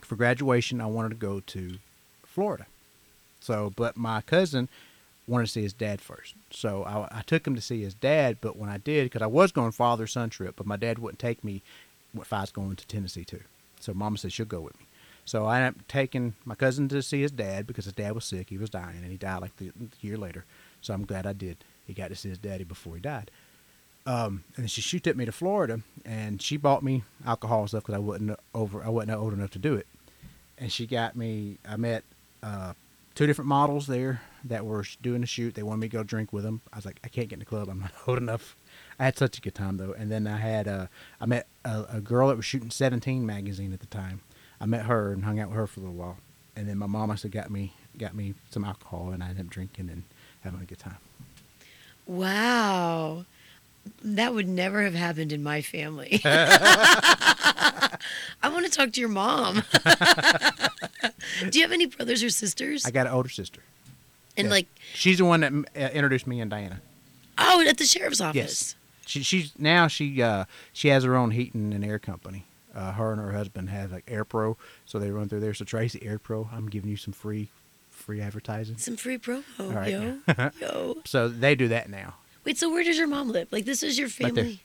for graduation, I wanted to go to Florida. So, but my cousin wanted to see his dad first. So I, I took him to see his dad. But when I did, because I was going father son trip, but my dad wouldn't take me I was going to Tennessee too. So Mama said she'll go with me. So I ended up taking my cousin to see his dad because his dad was sick. He was dying, and he died like the, the year later. So I'm glad I did. He got to see his daddy before he died. Um, and she she took me to Florida, and she bought me alcohol and stuff because I wasn't over I wasn't old enough to do it. And she got me. I met uh, two different models there that were doing a shoot. They wanted me to go drink with them. I was like, I can't get in the club. I'm not [LAUGHS] old enough. I had such a good time though. And then I had uh, I met a, a girl that was shooting 17 magazine at the time. I met her and hung out with her for a little while. And then my mom also got me got me some alcohol, and I ended up drinking and having a good time. Wow. That would never have happened in my family. [LAUGHS] I want to talk to your mom. [LAUGHS] Do you have any brothers or sisters? I got an older sister. and Yes. like, she's the one that uh, introduced me and Diana. oh, at the sheriff's office. Yes. She she's now she uh she has her own heating and air company. Uh, her and her husband have like Air Pro, so they run through there. So Tracy Air Pro, I'm giving you some free free advertising. Some free promo, All right. yo, [LAUGHS] yo. So they do that now. Wait, so where does your mom live? Like, this is your Right family.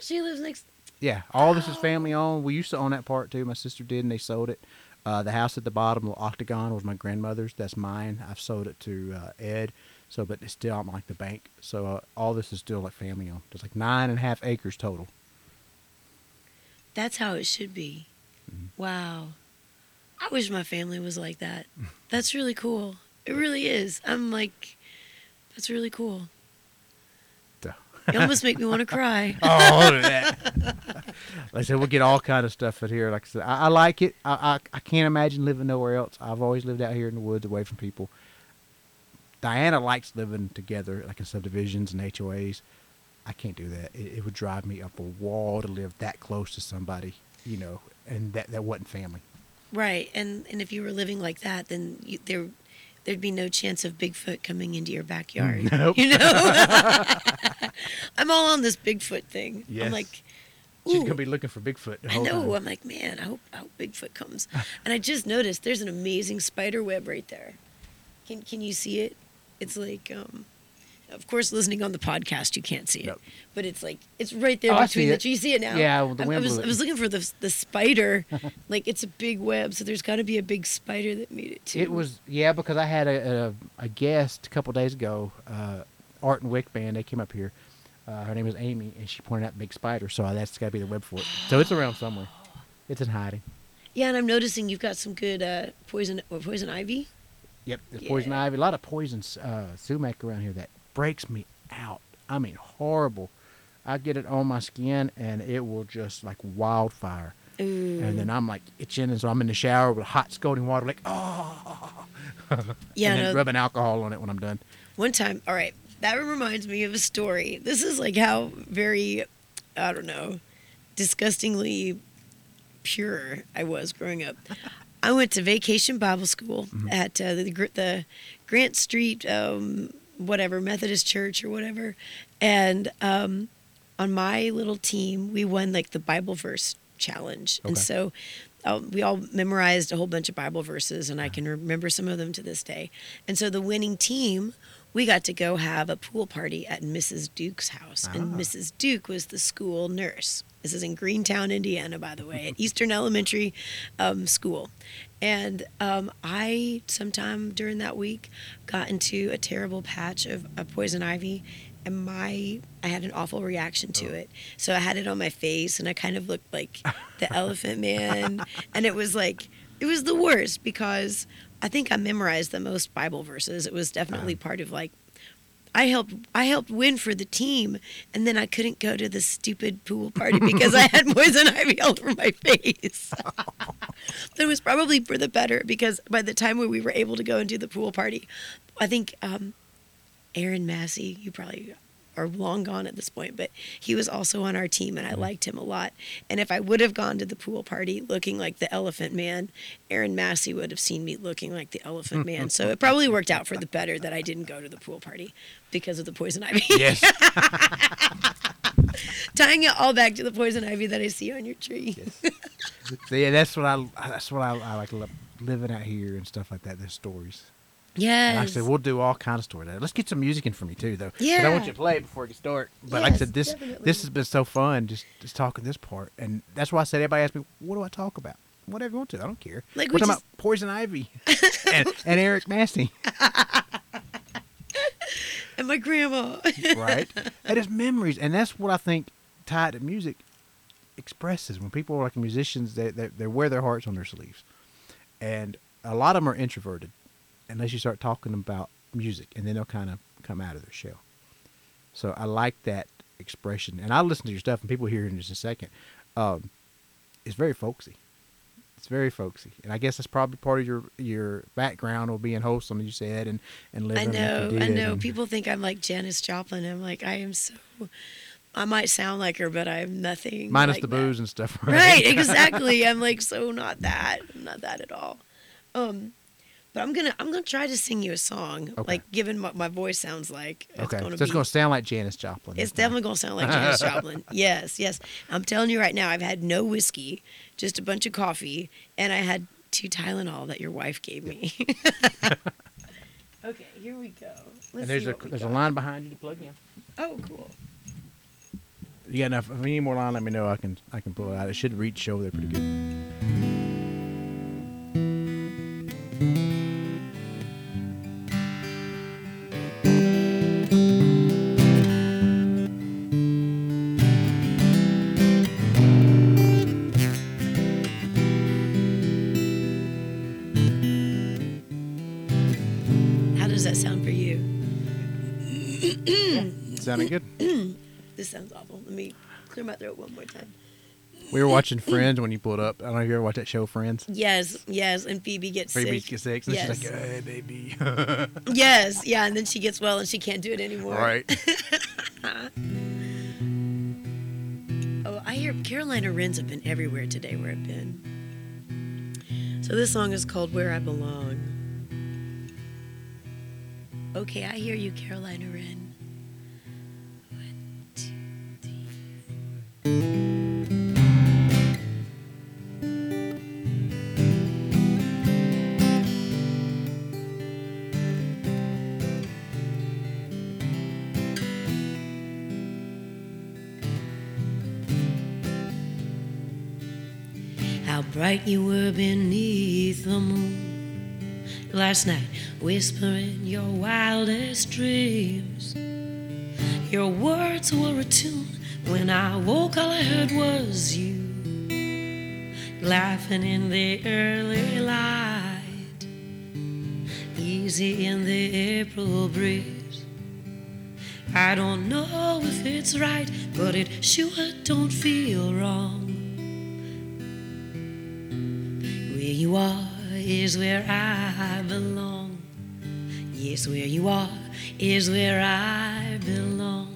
she lives next. Yeah, all this is Oh. family owned. We used to own that part too. My sister did, and they sold it. Uh, the house at the bottom, the octagon, was my grandmother's. That's mine. I've sold it to uh, Ed. So, but it's still like the bank. So uh, all this is still like family owned. There's like nine and a half acres total. That's how it should be. Mm-hmm. Wow. I wish my family was like that. That's really cool. It really is. I'm like, that's really cool. You almost make me want to cry. [LAUGHS] Oh, that. like I said, we'll get all kind of stuff out here. Like I said, I, I like it. I, I I can't imagine living nowhere else. I've always lived out here in the woods, away from people. Diana likes living together, like in subdivisions and HOAs. I can't do that. It, it would drive me up a wall to live that close to somebody, you know, and that that wasn't family. Right, and and if you were living like that, then you, there there'd be no chance of Bigfoot coming into your backyard. [LAUGHS] Nope. You know, [LAUGHS] I'm all on this Bigfoot thing. Yes. I'm like, She's gonna be looking for Bigfoot. I know. time. I'm like, man, I hope I hope Bigfoot comes. and I just noticed there's an amazing spider web right there. Can can you see it? It's like, um, of course, listening on the podcast, you can't see it, Nope. but it's like it's right there Oh, between the. it. You see it now? Yeah, well, the I- I, was. I was looking for the the spider. [LAUGHS] like it's a big web, so there's got to be a big spider that made it too. It was yeah because I had a a, a guest a couple days ago, uh, Art and Wick band. They came up here. Uh, her name was Amy, and she pointed out big spider. So that's got to be the web for it. So it's around somewhere. It's in hiding. Yeah, and I'm noticing you've got some good uh, poison poison ivy. Yep, there's poison ivy. A lot of poison uh, sumac around here that breaks me out. I mean, horrible. I get it on my skin, and it will just like wildfire. Ooh. And then I'm like itching, and so I'm in the shower with hot scalding water, like oh, [LAUGHS] yeah, and then no, rubbing alcohol on it when I'm done. One time, all right, that reminds me of a story. This is like how very, I don't know, disgustingly pure I was growing up. I went to vacation Bible school at uh, the, the Grant Street, um, whatever, Methodist Church or whatever. And um, on my little team, we won like the Bible verse challenge. And so uh, we all memorized a whole bunch of Bible verses, and I can remember some of them to this day. And so the winning team, we got to go have a pool party at Mrs. Duke's house. And Ah. Mrs. Duke was the school nurse. This is in Greentown, Indiana, by the way, at [LAUGHS] Eastern Elementary um, School. And um, I, sometime during that week, got into a terrible patch of, of poison ivy. And my, I had an awful reaction to it. So I had it on my face, and I kind of looked like the [LAUGHS] Elephant Man. And it was like, it was the worst because I think I memorized the most Bible verses. It was definitely part of like I helped I helped win for the team and then I couldn't go to the stupid pool party [LAUGHS] because I had poison ivy all over my face. [LAUGHS] but it was probably for the better because by the time we were able to go and do the pool party, I think um, Aaron Massey, you probably are long gone at this point, but he was also on our team and I mm-hmm. liked him a lot. And if I would have gone to the pool party looking like the elephant man, Aaron Massey would have seen me looking like the elephant man. So it probably worked out for the better that I didn't go to the pool party because of the poison ivy. [LAUGHS] Yes. [LAUGHS] Tying it all back to the poison ivy that I see on your tree. So [LAUGHS] yeah, that's what I that's what I, I like living out here and stuff like that. There's stories. And Yes. like I said, we'll do all kind of stories. Let's get some music in for me too, though. 'Cause I want you to play before we start. But like I said, this definitely. this has been so fun just just talking this part, and that's why I said everybody asked me, "What do I talk about?" Whatever you want to. I don't care. Like, We're we talking just- about poison ivy [LAUGHS] and, and Eric Massey, [LAUGHS] and my grandma. right? [LAUGHS] and it's memories, and that's what I think tied to music expresses. When people are like musicians, they they, they wear their hearts on their sleeves, and a lot of them are introverted unless you start talking about music, and then they'll kind of come out of their shell. So I like that expression, and I listen to your stuff, and people hear it in just a second. Um, it's very folksy. It's very folksy, and I guess that's probably part of your your background of being wholesome, as you said, and and living. I know, I know. and- People think I'm like Janis Joplin. I'm like, I am so. I might sound like her, but I'm nothing. minus like the that. booze and stuff. [LAUGHS] Right, exactly. I'm like so not that. I'm not that at all. Um, but I'm gonna I'm gonna try to sing you a song. Okay. Like given what my voice sounds like, it's Okay, gonna so it's be. going to sound like Janis Joplin. it's That's fine. definitely gonna sound like Janis [LAUGHS] Joplin. Yes, yes. I'm telling you right now, I've had no whiskey, just a bunch of coffee, and I had two Tylenol that your wife gave me. [LAUGHS] okay, here we go. Let's And there's see a what we there's a got. line behind you to plug in. Oh, cool. You got enough? If you need more line, let me know. I can I can pull it out. It should reach over there pretty good. Sounding good. [CLEARS THROAT] This sounds awful. Let me clear my throat one more time. We were watching Friends when you pulled up. I don't know if you ever watched that show, Friends. Yes, yes, and Phoebe gets Phoebe sick. gets sick, and yes. she's like, "Hey, baby." [LAUGHS] yes, yeah, and then she gets well and she can't do it anymore. right. [LAUGHS] Oh, I hear Carolina Wrens have been everywhere today where I've been. So this song is called Where I Belong. Okay, I hear you, Carolina Wren. Bright you were beneath the moon last night, whispering your wildest dreams. Your words were a tune. When I woke, all I heard was you laughing in the early light, easy in the April breeze. I don't know if it's right, but it sure don't feel wrong. Is where I belong. Yes, where you are is where I belong.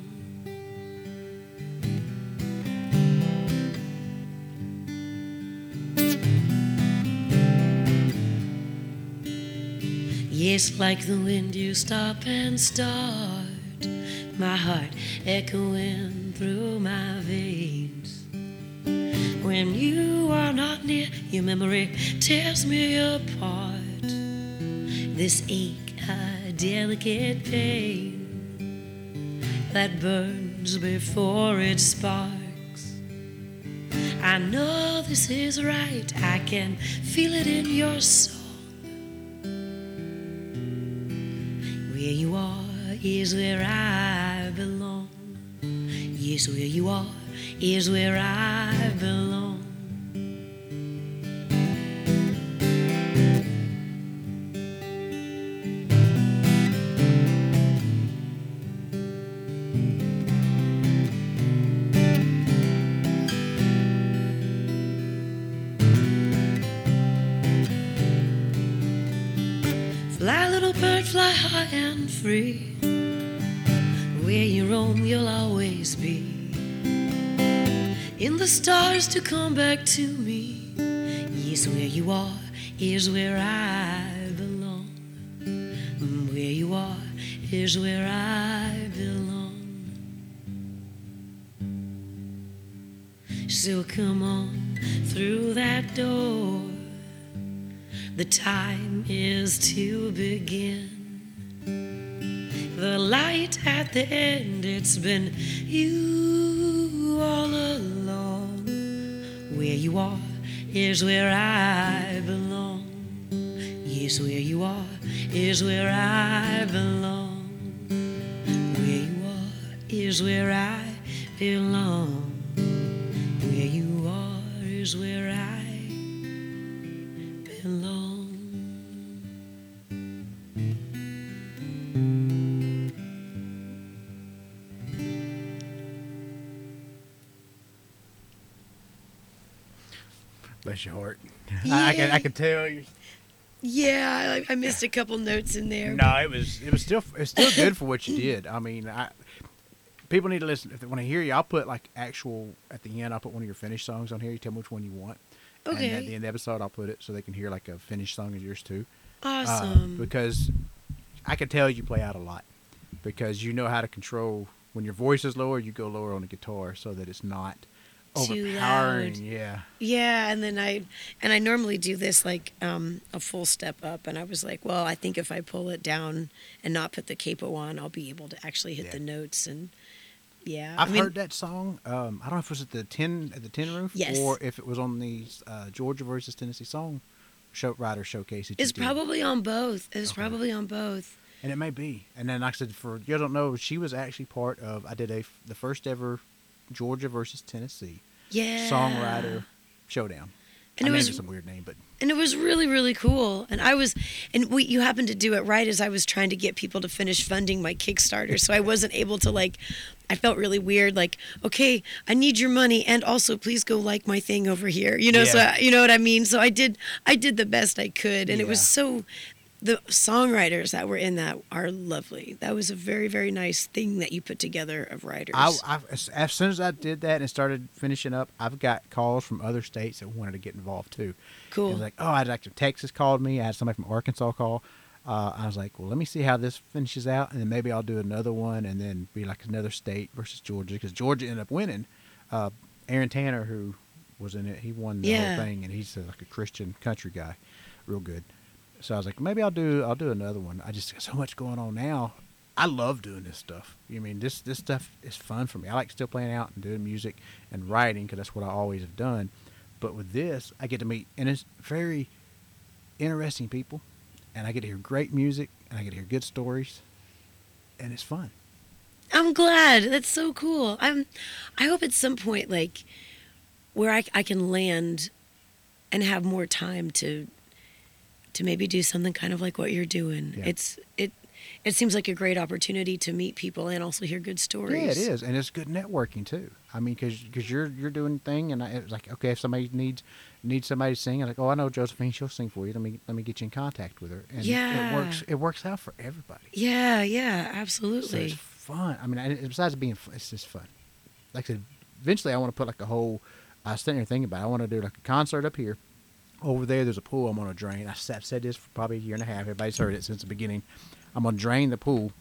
Yes, like the wind, you stop and start. My heart echoing through my veins. When you are not near, your memory tears me apart. This ache, a delicate pain that burns before it sparks. I know this is right, I can feel it in your song. Where you are is where I belong. Yes, where you are is where I belong. Fly, little bird, fly high and free. Where you roam, you'll always be. In the stars to come back to me. Yes, where you are is where I belong. Where you are is where I belong. So come on through that door. The time is to begin. The light at the end, it's been you all along. Where you are is where I belong. Yes, where you are is where I belong. Where you are is where I belong. Where you are is where I belong. Your heart. I, I can I can tell you. Yeah, I, I missed a couple notes in there. No, it was it was still it's still good for what you [LAUGHS] did. I mean, I people need to listen. If they want to hear you, I'll put like actual at the end. I'll put one of your finished songs on here. You tell me which one you want. And at the end of the episode, I'll put it so they can hear like a finished song of yours too. Uh, Awesome. because I can tell you play out a lot because you know how to control when your voice is lower, you go lower on the guitar so that it's not Too loud. Yeah. Yeah, and then I and I normally do this like um, a full step up, and I was like, well, I think if I pull it down and not put the capo on, I'll be able to actually hit Yeah. the notes and yeah. I've I mean, heard that song. Um, I don't know if it was at the tin at the tin roof Yes. or if it was on the uh, Georgia versus Tennessee song show writer showcase. It's did. probably on both. It was Okay. probably on both. and it may be. And then, like I said, for you don't know, she was actually part of. I did a the first ever Georgia versus Tennessee Yeah. songwriter showdown. And I it was some weird name, but and it was really really cool and i was and we, you happened to do it right as i was trying to get people to finish funding my kickstarter so i [LAUGHS] wasn't able to like i felt really weird like okay i need your money and also please go like my thing over here you know so Yeah. you know what i mean so i did i did the best i could and it was so the songwriters that were in that are lovely that was a very very nice thing that you put together of writers I, I as, soon as I did that and started finishing up, I've got calls from other states that wanted to get involved too. cool It was like, oh, I had like Texas called me. I had somebody from Arkansas call. Uh, I was like, well, let me see how this finishes out, and then maybe I'll do another one, and then be like another state versus Georgia because Georgia ended up winning. Uh, Aaron Tanner, who was in it, he won the Yeah. whole thing, and he's uh, like a Christian country guy, real good. So I was like, maybe I'll do I'll do another one. I just got so much going on now. I love doing this stuff. You mean this this stuff is fun for me. I like still playing out and doing music and writing because that's what I always have done. But with this, I get to meet and it's very interesting people, and I get to hear great music and I get to hear good stories, and it's fun. I'm glad. That's so cool. I'm. I hope at some point, like, where I, I can land, and have more time to, to maybe do something kind of like what you're doing. Yeah. It's it. It seems like a great opportunity to meet people and also hear good stories. Yeah, it is, and it's good networking too. I mean, because because you're you're doing thing, and I, it's like okay, if somebody needs needs somebody to sing, I'm like, oh, I know Josephine, she'll sing for you. Let me let me get you in contact with her, and Yeah. it works. It works out for everybody. Yeah. Yeah. So Absolutely. it's fun. I mean, besides being, it's just fun. Like I said, eventually I want to put like a whole. I was sitting there thinking about. It. I want to do like a concert up here. Over there, there's a pool I'm going to drain. I said, said this for probably a year and a half. Everybody's heard it since the beginning. I'm going to drain the pool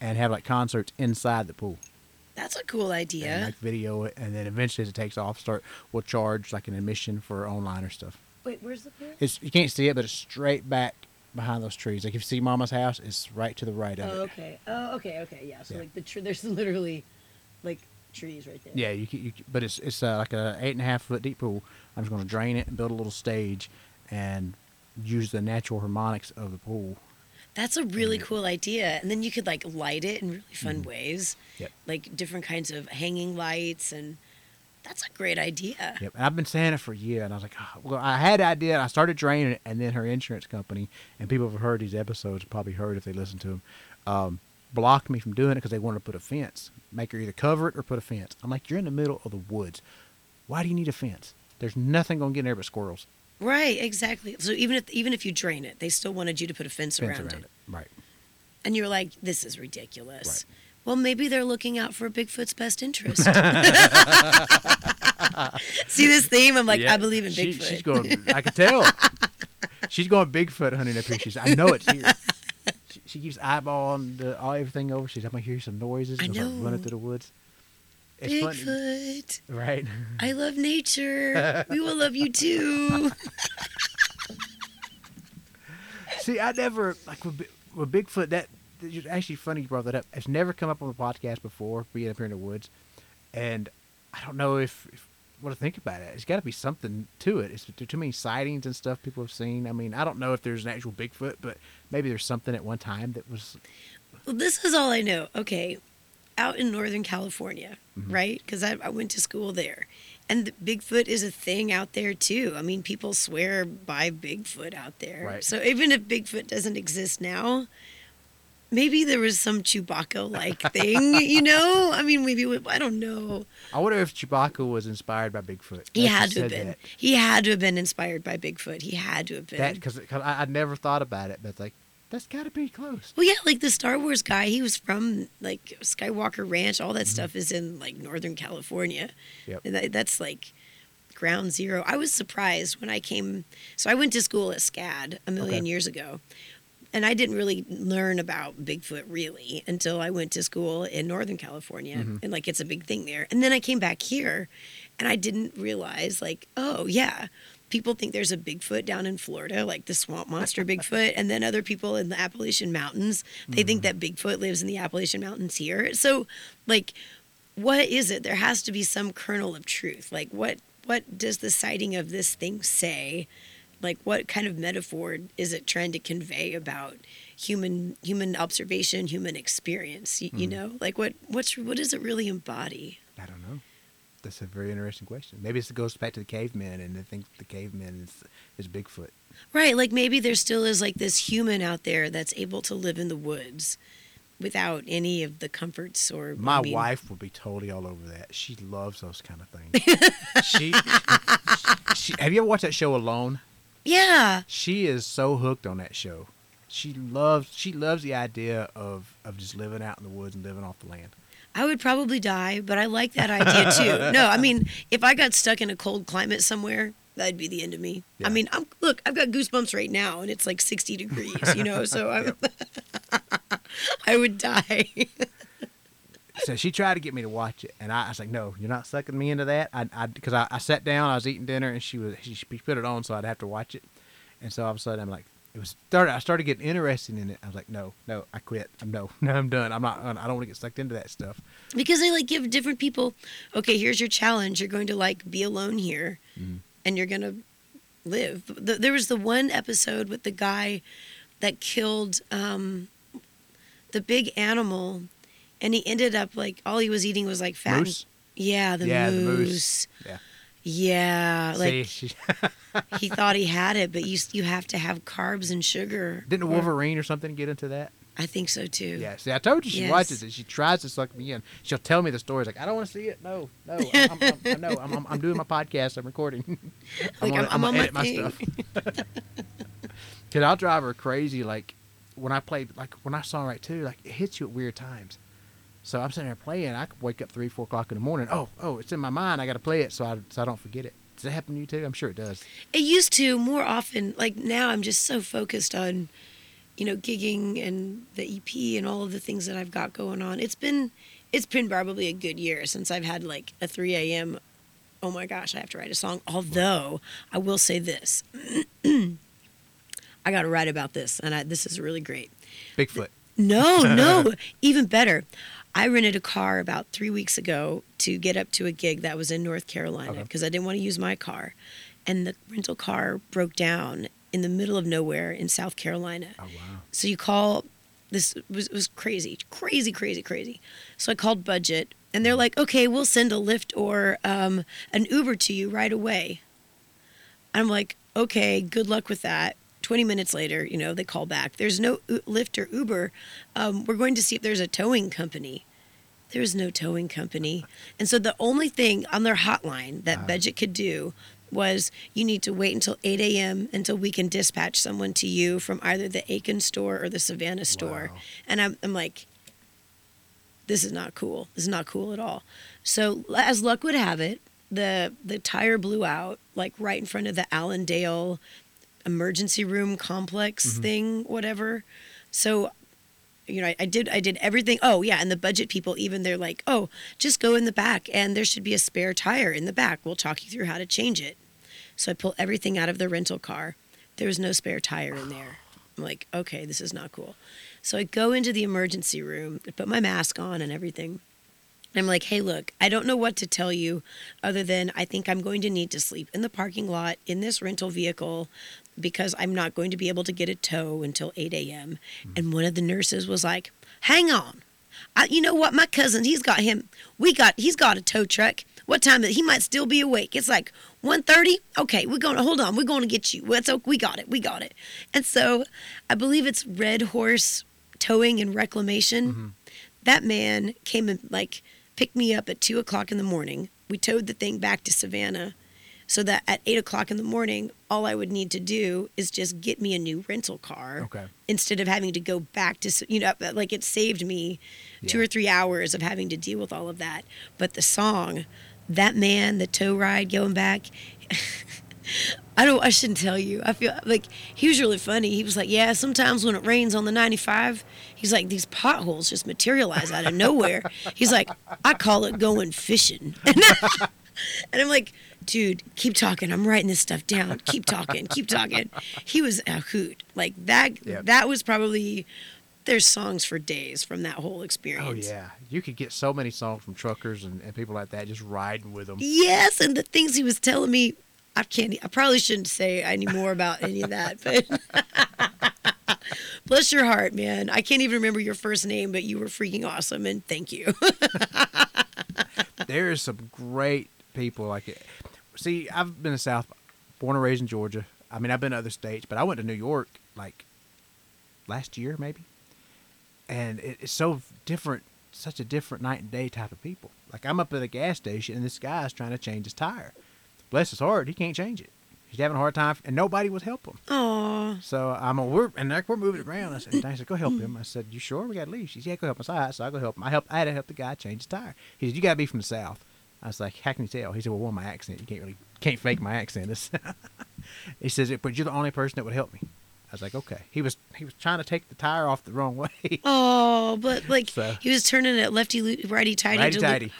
and have like concerts inside the pool. That's a cool and idea. like video it, and then eventually as it takes off, start we'll charge like an admission for online or stuff. Wait, where's the pool? It's you can't see it, but it's straight back behind those trees. Like if you see Mama's house, it's right to the right of Oh, it. okay. Oh, okay. Okay. Yeah. So Yeah. like the tree. There's literally, like trees right there. Yeah, you, can, you can- but it's it's uh, like a eight and a half foot deep pool. I'm just going to drain it and build a little stage, and use the natural harmonics of the pool. That's a really cool idea. And then you could like light it in really fun ways. Yep. Like different kinds of hanging lights and that's a great idea. Yep. And I've been saying it for a year, and I was like, oh, well, I had idea. I started draining it, and then her insurance company and people have heard these episodes, probably heard if they listen to them, um, blocked me from doing it because they wanted to put a fence, make her either cover it or put a fence. I'm like, you're in the middle of the woods. Why do you need a fence? There's nothing going to get in there but squirrels. Right, exactly. So even if even if you drain it, they still wanted you to put a fence, Fence around, around it. it. Right. And you're like, this is ridiculous. Right. Well, maybe they're looking out for Bigfoot's best interest. [LAUGHS] See this theme? I'm like, Yeah, I believe in she- Bigfoot. she's going. I can tell. [LAUGHS] she's going Bigfoot hunting up here. She's. I know it's here. She, keeps eyeballing the, all everything over. She's. I'm gonna hear some noises. I know. running through the woods. It's funny, Bigfoot. right? I love nature. we will love you too. [LAUGHS] See, I never like with, with Bigfoot. That it's actually funny you brought that up. It's never come up on the podcast before, being up here in the woods, and I don't know if, if what to think about it. It's got to be something to it. It's too many sightings and stuff people have seen. I mean, I don't know if there's an actual Bigfoot, but maybe there's something at one time that was. Well, this is all I know. Okay, out in Northern California, Mhm. right? Because I, I went to school there. And the Bigfoot is a thing out there too. I mean, people swear by Bigfoot out there. Right. So even if Bigfoot doesn't exist now, maybe there was some Chewbacca like [LAUGHS] thing, you know? I mean, maybe we- I don't know. I wonder if Chewbacca was inspired by Bigfoot. He had to have been. That, He had to have been inspired by Bigfoot. He had to have been. that because I, I never thought about it, but like that's got to be close. well, yeah, like the Star Wars guy, he was from like Skywalker Ranch. All Mm-hmm. that stuff is in like Northern California. Yep. And that, that's like ground zero. I was surprised when I came. So I went to school at SCAD a million Okay. years ago. And I didn't really learn about Bigfoot really until I went to school in Northern California. Mhm. And like it's a big thing there. And then I came back here and I didn't realize, like, oh, yeah. People think there's a Bigfoot down in Florida, like the swamp monster Bigfoot, and then other people in the Appalachian Mountains, they think that Bigfoot lives in the Appalachian Mountains here. So, like, what is it? There has to be some kernel of truth. Like, what what does the sighting of this thing say? Like, what kind of metaphor is it trying to convey about human human observation, human experience? You, you Mhm. know, like what what's what does it really embody? I don't know. That's a very interesting question. Maybe it goes back to the cavemen, and they think the caveman is is Bigfoot. Right. Like maybe there still is like this human out there that's able to live in the woods without any of the comforts or My I mean- wife would be totally all over that. She loves those kind of things. [LAUGHS] she, she, have you ever watched that show Alone? Yeah. She is so hooked on that show. She loves she loves the idea of of just living out in the woods and living off the land. I would probably die, but I like that idea too. [LAUGHS] No, I mean, if I got stuck in a cold climate somewhere, that'd be the end of me. Yeah. I mean, I'm look, I've got goosebumps right now, and it's like 60 degrees, you know, so I'm, [LAUGHS] [LAUGHS] I would die. So she tried to get me to watch it, and I, I was like, "No, you're not sucking me into that." I, because I, I, sat down, I was eating dinner, and she was she, she put it on, so I'd have to watch it. And so all of a sudden, I'm like, it was started. I started getting interested in it. I was like, "No, no, I quit. I'm no, [LAUGHS] no, I'm done. I'm not. I don't want to get sucked into that stuff." because they like give different people, okay, here's your challenge. You're going to like be alone here, Mhm. and you're gonna live. The, there was the one episode with the guy that killed um, the big animal, and he ended up like all he was eating was like fat. and- Moose. Yeah, the Yeah, the moose. moose. Yeah. Yeah, like See, [LAUGHS] he thought he had it, but you you have to have carbs and sugar. didn't a Wolverine or something get into that? I think so too. Yeah. See, I told you she Yes. watches it. She tries to suck me in. She'll tell me the stories like, "I don't want to see it. No, no, I'm, I'm, I'm, no, I'm, I'm, I'm doing my podcast. I'm recording. [LAUGHS] Like, gonna- I'm- I'm on gonna my edit thing. stuff." [LAUGHS] Cause I'll drive her crazy. Like when I play, like when I songwrite too, like it hits you at weird times. So I'm sitting there playing. I could wake up three, four o'clock in the morning. Oh, oh, it's in my mind. I got to play it so I so I don't forget it. Does that happen to you too? I'm sure it does. It used to more often. Like now, I'm just so focused on, you know, gigging and the EP and all of the things that I've got going on. It's been, it's been probably a good year since I've had like a 3 a.m. Oh my gosh, I have to write a song. Although I will say this, [CLEARS THROAT] I got to write about this, and I, this is really great. Bigfoot. No, no, [LAUGHS] even better. I rented a car about three weeks ago to get up to a gig that was in North Carolina Okay. because I didn't want to use my car. And the rental car broke down in the middle of nowhere in South Carolina. Oh wow. So you call, this was, was crazy, crazy, crazy, crazy. So I called Budget and they're like, okay, we'll send a Lyft or um, an Uber to you right away. I'm like, okay, good luck with that. 20 minutes later, you know, they call back. There's no Lyft or Uber. Um, we're going to see if there's a towing company. There's no towing company. And so the only thing on their hotline that Ah. Budget could do was you need to wait until 8 a.m. until we can dispatch someone to you from either the Aiken store or the Savannah store. Wow. And I'm, I'm like, this is not cool. This is not cool at all. So as luck would have it, the the tire blew out like right in front of the Allendale emergency room complex Mhm. thing, whatever. So you know, I, I did I did everything. Oh yeah, and the budget people even they're like, oh, just go in the back and there should be a spare tire in the back. We'll talk you through how to change it. So I pull everything out of the rental car. There was no spare tire in there. I'm like, okay, this is not cool. So I go into the emergency room, I put my mask on and everything. And I'm like, hey, look, I don't know what to tell you other than I think I'm going to need to sleep in the parking lot in this rental vehicle because I'm not going to be able to get a tow until 8 a.m. And one of the nurses was like, hang on. I, you know what? My cousin, he's got him. We got, he's got a tow truck. What time is it? He might still be awake. It's like 1.30. Okay, we're going to, hold on. We're going to get you. That's okay. We got it. We got it. And so I believe it's Red Horse towing and reclamation. Mm-hmm. That man came and like picked me up at two o'clock in the morning. We towed the thing back to Savannah, so that at eight o'clock in the morning, all I would need to do is just get me a new rental car Okay. instead of having to go back to you know like it saved me two or three hours of having to deal with all of that. But the song, that man, the tow ride going back. [LAUGHS] I don't. I shouldn't tell you. I feel like he was really funny. He was like, "Yeah, sometimes when it rains on the 95, he's like these potholes just materialize out of nowhere." [LAUGHS] he's like, "I call it going fishing." [LAUGHS] And I'm like, dude, keep talking. I'm writing this stuff down. Keep talking. Keep talking. [LAUGHS] He was a hoot. Like that. Yep. That was probably. There's songs for days from that whole oh, experience. Oh yeah, you could get so many songs from truckers and, and people like that just riding with them. Yes, and the things he was telling me, I can't. I probably shouldn't say any more about any of that, but. [LAUGHS] Bless your heart, man. I can't even remember your first name, but you were freaking awesome, and thank you. [LAUGHS] there is some great people like it. See, I've been in the South, born and raised in Georgia. I mean, I've been to other states, but I went to New York like last year, maybe. And it, it's so different, such a different night and day type of people. Like I'm up at a gas station, and this guy's trying to change his tire. Bless his heart, he can't change it. He's having a hard time, and nobody would help him. Aw. So I'm a we're and like we're moving around. I said, I said, go help him. I said, you sure we got to leave? She said, yeah, go help us out. So I go help him. I help. I had to help the guy change his tire. He said, you got to be from the south. I was like, how can you tell? He said, well, one, my accent. You can't really can't fake my accent. [LAUGHS] He says, but you're the only person that would help me. I was like, okay. He was he was trying to take the tire off the wrong way. [LAUGHS] Oh, but like So- he was turning it lefty, righty, tighty. Righty tighty.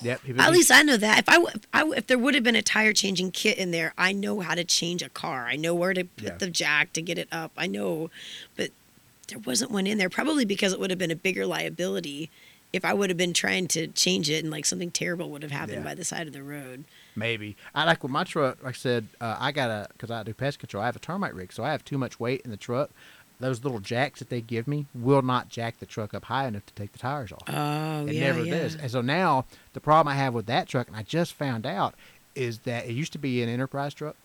Yep. At least I know that. If I, if I if there would have been a tire changing kit in there, I know how to change a car. I know where to put Yeah. the jack to get it up. I know, but there wasn't one in there. Probably because it would have been a bigger liability if I would have been trying to change it and like something terrible would have happened Yeah. by the side of the road. Maybe. I like with my truck, like I said, uh, I got a, because I do pest control, I have a termite rig, so I have too much weight in the truck. Those little jacks that they give me will not jack the truck up high enough to take the tires off. Oh it yeah, never yeah. does. And so now the problem I have with that truck, and I just found out, is that it used to be an enterprise truck.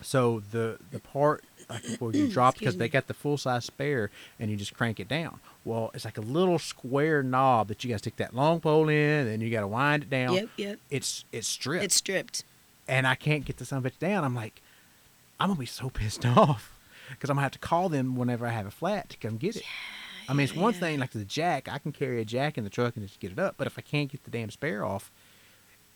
So the the part like where you drop because they got the full size spare and you just crank it down. Well, it's like a little square knob that you got to stick that long pole in, and you got to wind it down. Yep, yep. It's it's stripped It's stripped. and I can't get the son of bitch down. I'm like, I'm gonna be so [LAUGHS] pissed off because I'm gonna have to call them whenever I have a flat to come get it. Yeah, I mean, it's one yeah. thing like the jack. I can carry a jack in the truck and just get it up, but if I can't get the damn spare off,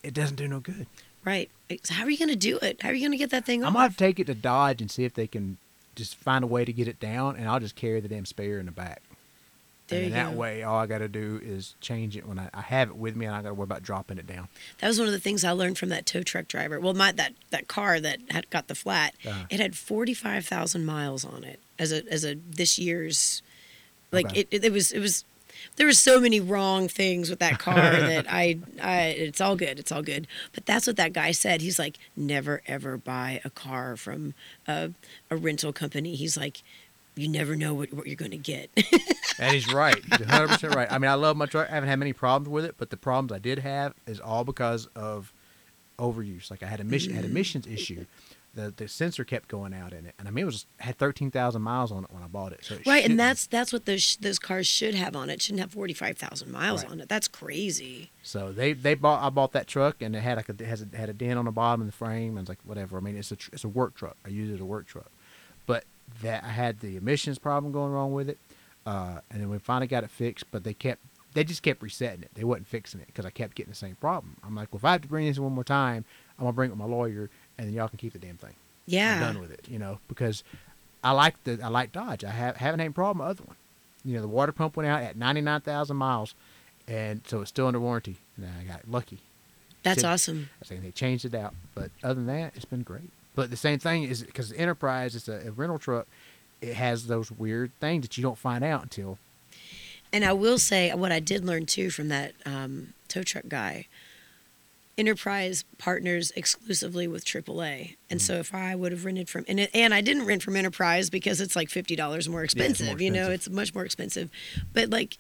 it doesn't do no good. Right. So how are you going to do it? How are you going to get that thing I'm gonna have to take it to Dodge and see if they can just find a way to get it down, and I'll just carry the damn spare in the back. There and that go. way, all I got to do is change it when I, I have it with me, and I got to worry about dropping it down. That was one of the things I learned from that tow truck driver. Well, my that that car that had got the flat, Uh-huh. it had forty five thousand miles on it as a as a this year's, like Okay. it, it it was it was. There were so many wrong things with that car [LAUGHS] that I, I, it's all good, it's all good. But that's what that guy said. He's like, never ever buy a car from a, a rental company. He's like, you never know what, what you're going to get. [LAUGHS] And he's right. He's 100 percent right. I mean, I love my truck. I haven't had many problems with it, but the problems I did have is all because of overuse. Like I had a mission, had mm. emissions issue. The the sensor kept going out in it, and I mean, it was had 13,000 miles on it when I bought it. So it right, and shouldn't- that's that's what those those cars should have on it. Shouldn't have forty five thousand miles Right. on it. That's crazy. So they they bought I bought that truck and it had like a it has a, had a dent on the bottom of the frame. and was like, whatever. I mean, it's a tr- it's a work truck. I use it as a work truck, but that I had the emissions problem going wrong with it, uh, and then we finally got it fixed. But they kept they just kept resetting it. They wasn't fixing it because I kept getting the same problem. I'm like, well, if I have to bring this one more time, I'm gonna bring it with my lawyer, and then y'all can keep the damn thing. Yeah. I'm done with it. You know, because I like the I like Dodge. I have haven't had a problem with the other one. You know, the water pump went out at 99,000 miles, and so it's still under warranty. And I got lucky. That's Should- awesome. I think they changed it out, but other than that, it's been great. But the same thing is because Enterprise is a, a rental truck. It has those weird things that you don't find out until And I will say what I did learn too from that um, tow truck guy. Enterprise partners exclusively with AAA, and Mm. so if I would have rented from and it, and I didn't rent from Enterprise because it's like fifty dollars more more expensive. You know, it's much more expensive. But like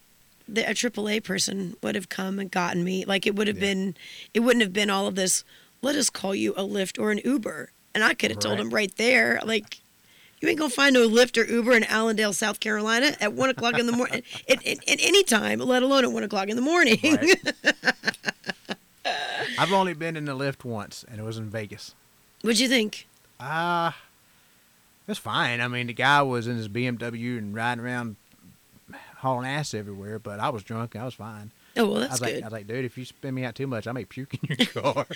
the, a AAA person would have come and gotten me. Like it would have Yeah. been, it wouldn't have been all of this. Let us call you a Lyft or an Uber, and I could have told him right there. Like You ain't gonna find no Lyft or Uber in Allendale, South Carolina, at one o'clock in the morning. at, at, at any time, let alone at one o'clock in the morning. Right. [LAUGHS] I've only been in the Lyft once, and it was in Vegas. What'd you think? Ah, it was fine. I mean, the guy was in his BMW and riding around hauling ass everywhere, but I was drunk. I was fine. Oh well, I that's was like, good. I was like, dude, if you spin me out too much, I may puke in your [LAUGHS] car.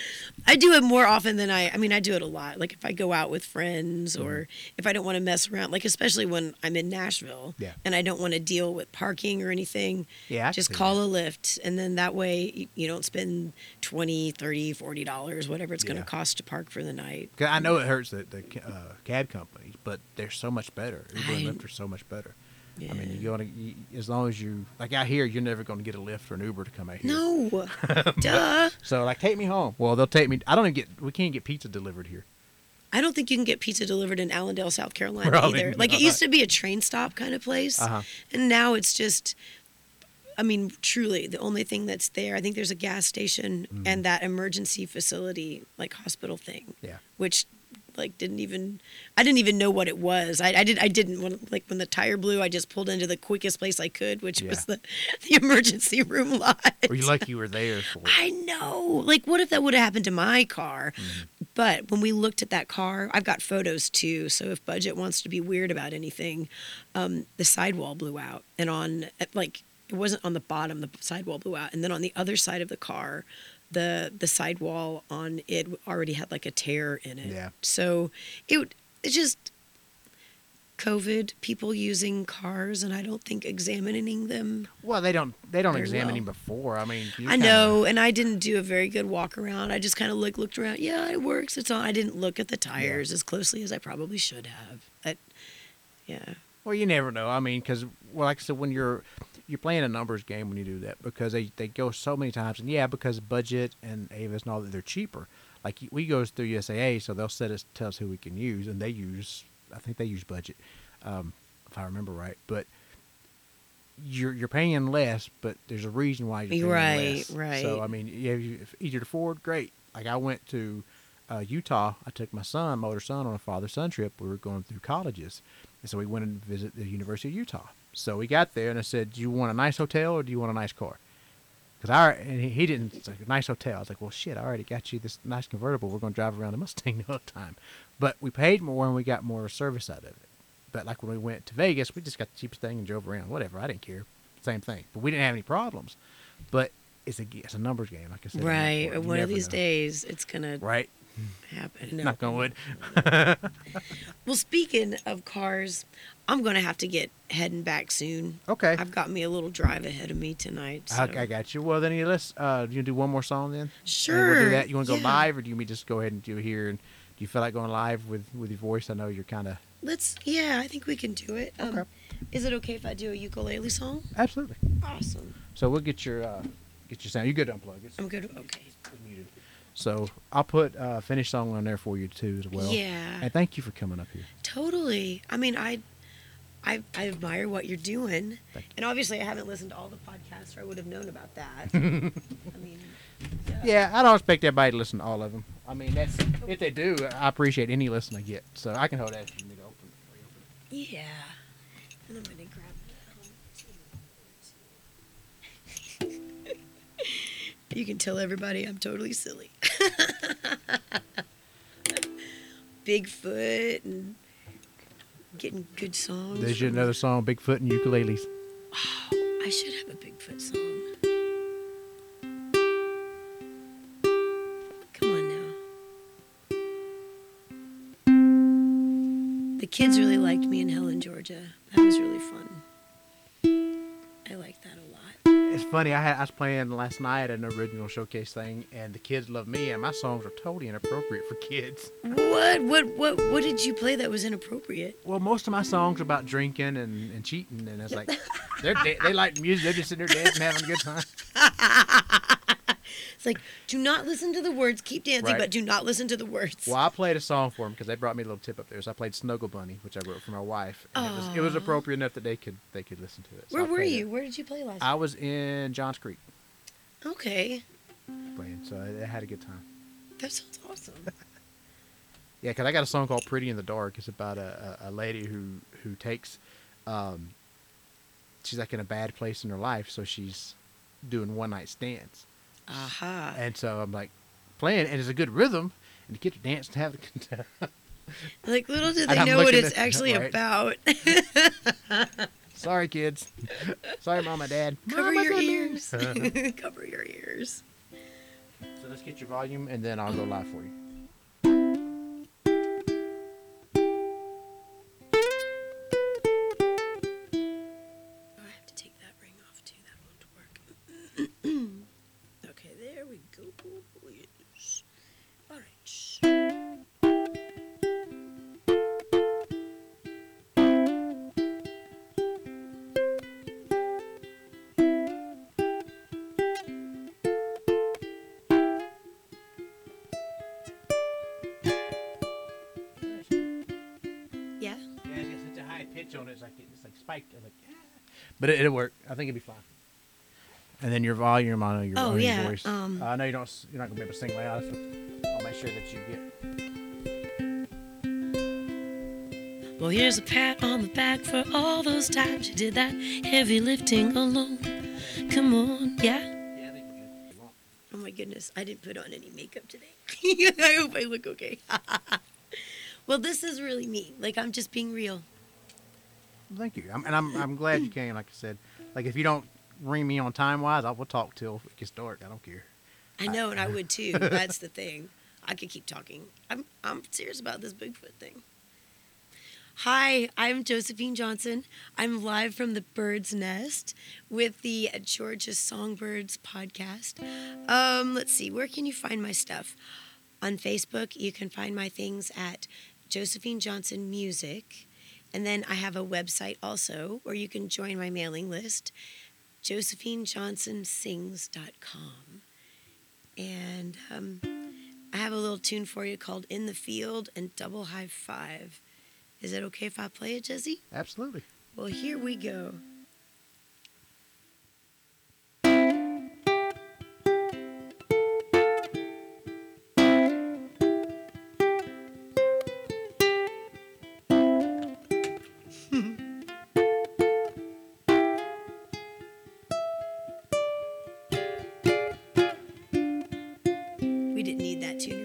I do it more often than I. I mean, I do it a lot. Like if I go out with friends, Mm-hmm. or if I don't want to mess around. Like especially when I'm in Nashville, Yeah. and I don't want to deal with parking or anything. yeah, I just call that. a Lyft and then that way you, you don't spend 20 30 40 dollars whatever it's going to cost to park for the night. I know it hurts the, the uh, cab companies, but they're so much better. Uber and I- Lyft are so much better. Yeah. I mean, you're gonna you, as long as you like out here, you're never gonna get a Lyft or an Uber to come out here. no [LAUGHS] duh So like, take me home. Well, they'll take me. I don't even get. We can't get pizza delivered here. i don't think you can get pizza delivered in allendale south carolina Probably either like it not. used to be a train stop kind of place Uh huh. and now it's just i mean truly the only thing that's there i think there's a gas station Mm. and that emergency facility like hospital thing Yeah. which like didn't even I didn't even know what it was. I, I did I didn't when like when the tire blew I just pulled into the quickest place I could, which was the [LAUGHS] the emergency room [LAUGHS] lot. Were you lucky you were there for. I know. Like what if that would have happened to my car? But when we looked at that car, I've got photos too. So if budget wants to be weird about anything, um, the sidewall blew out, and on like it wasn't on the bottom, the sidewall blew out, and then on the other side of the car, the the sidewall on it already had like a tear in it. Yeah. So it would- it's just COVID people using cars, and I don't think examining them Well, they don't. They don't examine well. him before. I mean, I kinda- know, and I didn't do a very good walk around. I just kind of looked looked around. Yeah, it works. It's on. I didn't look at the tires as closely as I probably should have. But yeah, Well, you never know. I mean, because well, like I said, when you're you're playing a numbers game when you do that because they, they go so many times, and yeah, because budget and Avis and all that, they're cheaper. Like we goes through USAA, so they'll set us tell us who we can use, and they use I think they use budget, um, if I remember right. But you're you're paying less, but there's a reason why you're paying Right, less. right. So I mean, yeah, if if easier to afford, great. Like I went to uh, Utah. I took my son, my older son, on a father son trip. We were going through colleges, and so we went and visit the University of Utah. So we got there, and I said, "Do you want a nice hotel or do you want a nice car?" Because I and he, he didn't. It's like a nice hotel. I was like, "Well, shit, I already got you this nice convertible. We're going to drive around the Mustang [LAUGHS] the whole time." But we paid more and we got more service out of it. But like when we went to Vegas, we just got the cheapest thing and drove around. Whatever, I didn't care. Same thing. But we didn't have any problems. But it's a it's a numbers game, like I said. right. before. One of these know. days, it's gonna Right. happen. No. Knock on wood. [LAUGHS] Well, speaking of cars, I'm gonna have to get heading back soon. Okay. I've got me a little drive ahead of me tonight. So. I, I got you. Well, then you let's. Uh, do you do one more song then? Sure. We'll do that. You want to go live, or do you want me just go ahead and do it here? And do you feel like going live with with your voice? I know you're kind of Let's. Yeah, I think we can do it. Um, Okay. Is it okay if I do a ukulele song? absolutely. Awesome. So we'll get your uh, get your sound. You good to unplug it? I'm good. Okay. So I'll put uh, finish song on there for you too as well. Yeah. And thank you for coming up here. Totally. I mean, I, I, I admire what you're doing, and obviously, I haven't listened to all the podcasts, or I would have known about that. [LAUGHS] I mean, Yeah, I don't expect everybody to listen to all of them. I mean, that's if they do, I appreciate any listen I get. So I can hold that if you need to open it. yeah. And I'm gonna grab. [LAUGHS] You can tell everybody I'm totally silly. [LAUGHS] Bigfoot and getting good songs. There's your another song, Bigfoot and Ukuleles. Oh, I should have a Bigfoot song. Come on now. The kids really liked me in Helen, Georgia. That was really fun. I like that a lot. It's funny. I had I was playing last night at an original showcase thing, and the kids love me, and my songs are totally inappropriate for kids. What? What? What? What did you play that was inappropriate? Well, most of my songs are about drinking and, and cheating, and it's like [LAUGHS] they're, they they like music. They're just sitting there dancing, having a good time. [LAUGHS] Like, do not listen to the words. Keep dancing, Right. but do not listen to the words. Well, I played a song for them because they brought me a little tip up there. So I played Snuggle Bunny, which I wrote for my wife, and it was it was appropriate enough that they could they could listen to it. So Where I were you? it. Where did you play last? I was in Johns Creek okay, playing, so I, I had a good time. that sounds awesome. [LAUGHS] Yeah, because I got a song called "Pretty in the Dark." It's about a, a, a lady who who takes, um, she's like in a bad place in her life, so she's doing one night stands, Aha. and so I'm like playing, and it's a good rhythm, and the kids dancing, to have the. Content [LAUGHS] Like little did And they know what it's at- [LAUGHS] actually right. about. [LAUGHS] Sorry, kids. Sorry, mom and dad. Cover your ears. Cover your ears. So let's get your volume, and then I'll go live for you. But it, it'll work. I think it'll be fine. And then your volume, I know your, Oh, on your yeah, voice. um, Uh, I know you don't. You're not gonna be able to sing loud. So I'll make sure that you get. Well, here's a pat on the back for all those times you did that heavy lifting alone. Come on, yeah. Yeah, I think you're good. You won't. Oh my goodness, I didn't put on any makeup today. [LAUGHS] I hope I look okay. [LAUGHS] well, this is really me. Like I'm just being real. Thank you. I'm, and I'm I'm glad you came. Like I said, like if you don't ring me on time wise, I will talk till it gets dark. I don't care. I know, and I [LAUGHS] would too. That's the thing. I could keep talking. I'm I'm serious about this Bigfoot thing. Hi, I'm Josephine Johnson. I'm live from the Bird's Nest with the Georgia Songbirds podcast. Um, let's see, where can you find my stuff? On Facebook, you can find my things at Josephine Johnson Music. And then I have a website also where you can join my mailing list, josephinejohnsonsings.com. And um, I have a little tune for you called In the Field and Double High Five. Is it okay if I play it, Jesse? Absolutely. Well, here we go. Didn't need that tuner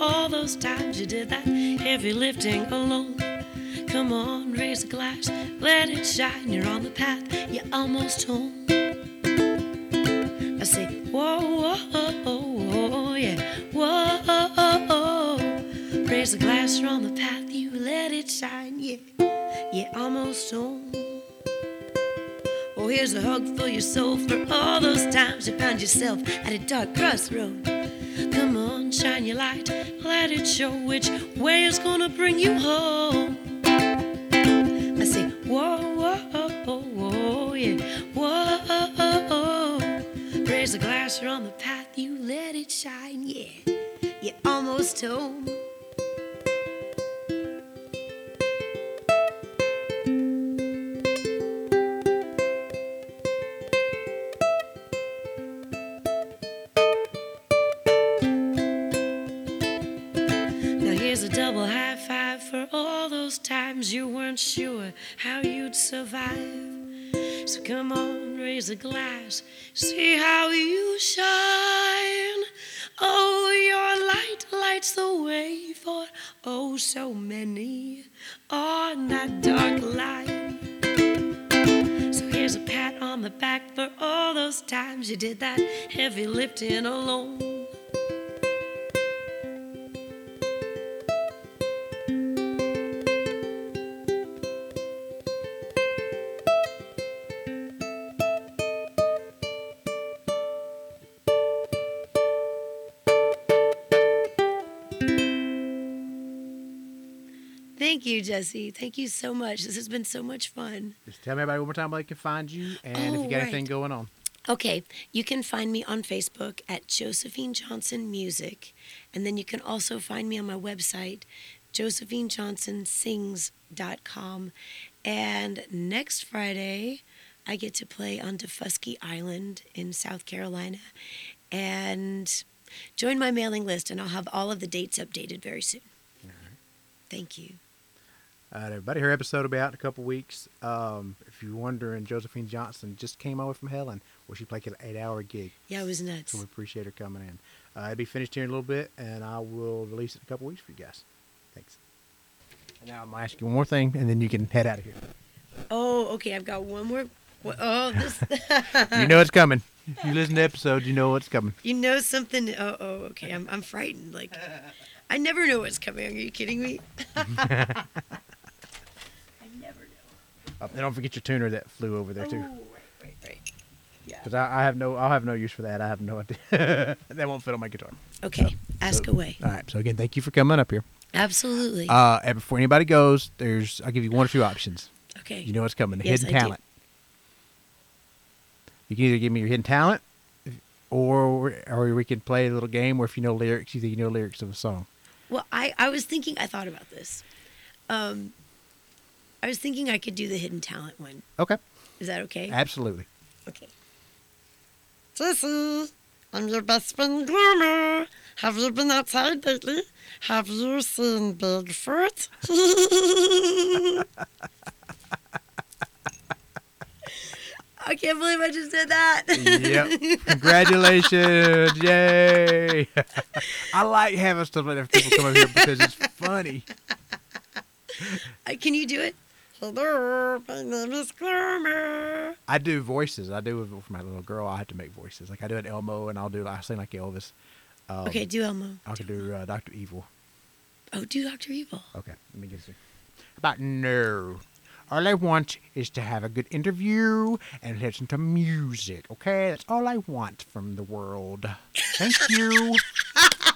all those times you did that heavy lifting alone. Come on, raise a glass, let it shine. You're on the path, you're almost home. I say, whoa, whoa, whoa, whoa yeah, whoa. Raise a glass, you're on the path, you let it shine, yeah, yeah, almost home. Oh, here's a hug for your soul for all those times you found yourself at a dark crossroad. Come on, shine your light, let it show which way is gonna bring you home. I say, whoa, whoa, whoa, whoa, yeah, whoa. Raise a glass, on the path, you let it shine, yeah, you're almost home. Weren't sure how you'd survive. So come on, raise a glass, see how you shine. Oh, your light lights the way for oh so many on that dark line. So here's a pat on the back for all those times you did that heavy lifting alone. Jesse. Thank you so much. This has been so much fun. Just tell me everybody one more time where they can find you and if Oh, you got oh, anything going on. Okay, you can find me on Facebook at Josephine Johnson Music, and then you can also find me on my website, josephinejohnsonsings.com. And next Friday, I get to play on Daufuskie Island in South Carolina, and join my mailing list, and I'll have all of the dates updated very soon. Thank you. Right, everybody. Her episode will be out in a couple weeks. Um, if you're wondering, Josephine Johnson just came over from Helen, where she played an eight-hour gig. Yeah, it was nuts. So we appreciate her coming in. Uh, it'll be finished here in a little bit, and I will release it in a couple weeks for you guys. Thanks. And now I'm gonna ask you one more thing, and then you can head out of here. Oh, okay. I've got one more. Oh, this. [LAUGHS] you know it's coming. If you listen to episodes, you know what's coming. You know something? Oh, oh, okay. I'm, I'm frightened. Like, I never know what's coming. Are you kidding me? [LAUGHS] [LAUGHS] Oh, and don't forget your tuner that flew over there too. Oh, right, right, right. Yeah. Because I, I have no, I'll have no use for that. I have no idea. [LAUGHS] that won't fit on my guitar. Okay. Ask So- away. All right. So again, thank you for coming up here. Absolutely. Uh, and before anybody goes, there's I'll give you one or two options. okay. You know what's coming. The Yes, hidden I do. talent. You can either give me your hidden talent, or or we can play a little game where if you know lyrics, you think you know lyrics of a song. Well, I, I was thinking, I thought about this. Um, I was thinking I could do the hidden talent one. Okay. Is that okay? Absolutely. Okay. Jesse, I'm your best friend Gloomer. Have you been outside lately? Have you seen Bigfoot? [LAUGHS] I can't believe I just did that. Yep. [LAUGHS] Congratulations. Yay. [LAUGHS] I like having stuff like that for people come over here because it's funny. Uh, Can you do it? Hello, my name is. I do voices. I do it for my little girl. I have to make voices. Like I do an Elmo, and I'll do. I sing like Elvis. Um, Okay, do Elmo. I can do uh, Doctor Evil. Oh, do Doctor Evil. Okay, let me get this. About no. All I want is to have a good interview and listen to music. Okay, that's all I want from the world. Thank you. [LAUGHS]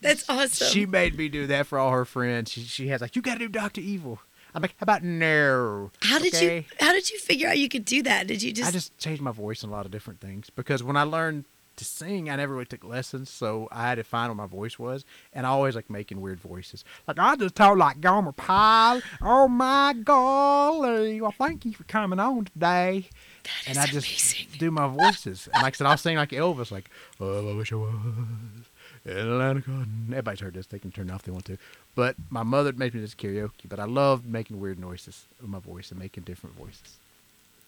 That's awesome. She made me do that for all her friends. She, she has like, you gotta do Doctor Evil. I'm like, how about no? how did okay? you How did you figure out you could do that? Did you just? I just changed my voice in a lot of different things because when I learned to sing, I never really took lessons, so I had to find what my voice was, and I always like making weird voices. Like I just talk like Gomer Pyle. Oh my golly! Well, thank you for coming on today. That and is I just amazing. do my voices. And like I said, I'll sing like Elvis, like "Oh, I wish I was Atlanta Garden." Everybody's heard this; they can turn it off if they want to. But my mother made me this karaoke, but I love making weird noises with my voice and making different voices.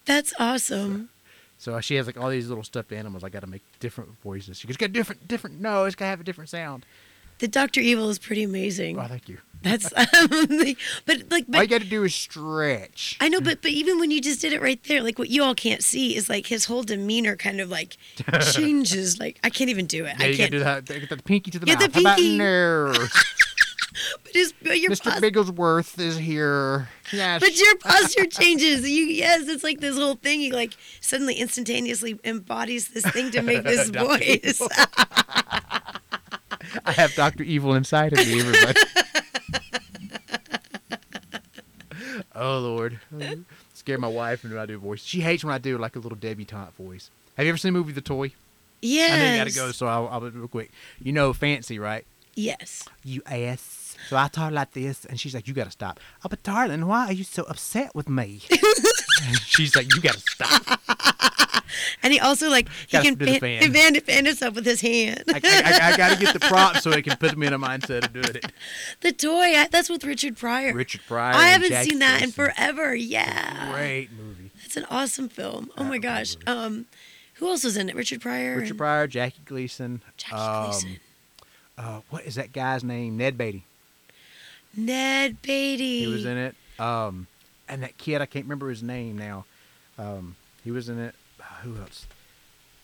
That's awesome. So she has like all these little stuffed animals. I got to make different voices. She goes, "Got different, different. No, it's gotta have a different sound." The Doctor Evil is pretty amazing. Oh, thank you. That's [LAUGHS] um, like, but all you got to do is stretch. I know, but but even when you just did it right there, like what you all can't see is like his whole demeanor kind of like [LAUGHS] changes. Like I can't even do it. yeah, I you can't. do that. Get the pinky to the Get the mouth. How about pinky. [LAUGHS] But, his, but your Mr. pos- Bigglesworth is here. Yes. but your posture changes. You yes, it's like this whole thing. He like suddenly instantaneously embodies this thing to make this voice. I have Doctor Evil inside of me, everybody. [LAUGHS] oh Lord, scare my wife when I do a voice. She hates when I do like a little debutante voice. Have you ever seen the movie The Toy? yes. I know you got to go, so I'll, I'll do it real quick. You know Fancy, right? Yes. You ass. So I talk like this, and she's like, "You got to stop." Oh, but darling, why are you so upset with me? [LAUGHS] and she's like, "You got to stop." [LAUGHS] And he also like he Gotta can fan, fan. fan, fan himself with his hand. I, I, I, got to get the props so it can put me in a mindset of doing it. [LAUGHS] the toy. I, that's with Richard Pryor. Richard Pryor. I haven't Jackie seen that in forever. Yeah. Great movie. That's an awesome film. Oh my gosh. Um, who else was in it? Richard Pryor. Richard Pryor, Jackie Gleason. Jackie um, Gleason. Uh, what is that guy's name? Ned Beatty. Ned Beatty. He was in it. Um, and that kid, I can't remember his name now. Um, he was in it. Uh, who else?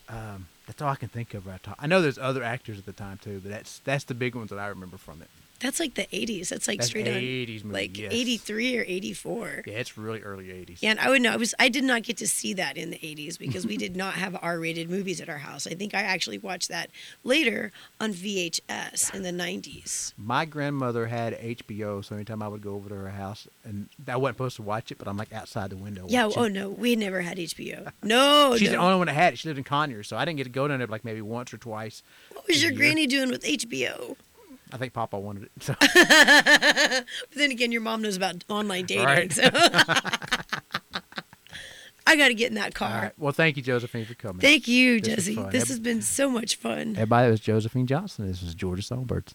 Um, that's all I can think of right now. I know there's other actors at the time too, but that's that's the big ones that I remember from it. That's like the 80s. That's like That's straight on 80s movie, like yes. 83 or 84. Yeah, it's really early '80s. Yeah, and I would know. I was. I did not get to see that in the '80s because we did not have R-rated movies at our house. I think I actually watched that later on VHS in the '90s. My grandmother had HBO, so anytime I would go over to her house, and I wasn't supposed to watch it, but I'm like outside the window. Yeah. watching. Oh no, we never had HBO. No. [LAUGHS] She's the only one that had it. She lived in Conyers, so I didn't get to go down there like maybe once or twice. What was your year. granny doing with HBO? I think Papa wanted it. So But [LAUGHS] then again, your mom knows about online dating. Right. So. [LAUGHS] I got to get in that car. All right. Well, thank you, Josephine, for coming. Thank you, This Jesse. This Ev- has been so much fun. Everybody, it was Josephine Johnson. This was Georgia Songbirds.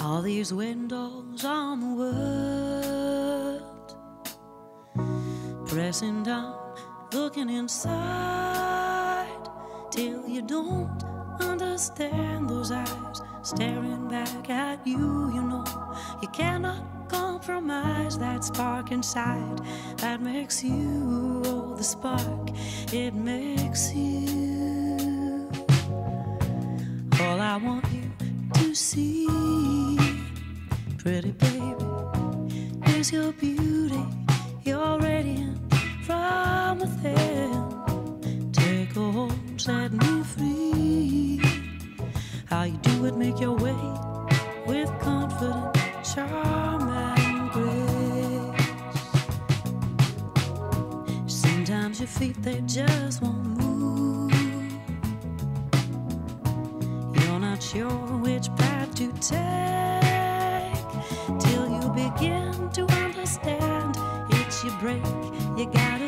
All these windows on the world, pressing down, looking inside, till you don't understand those eyes staring back at you. You know you cannot compromise that spark inside that makes you oh, the spark. It makes you. All I want you to see, pretty baby, is your beauty, your radiant from within. Take set me free. How you do it, make your way with confidence, charm, and grace. Sometimes your feet they just won't move. You're not sure which path to take till you begin to understand. It's your break, you gotta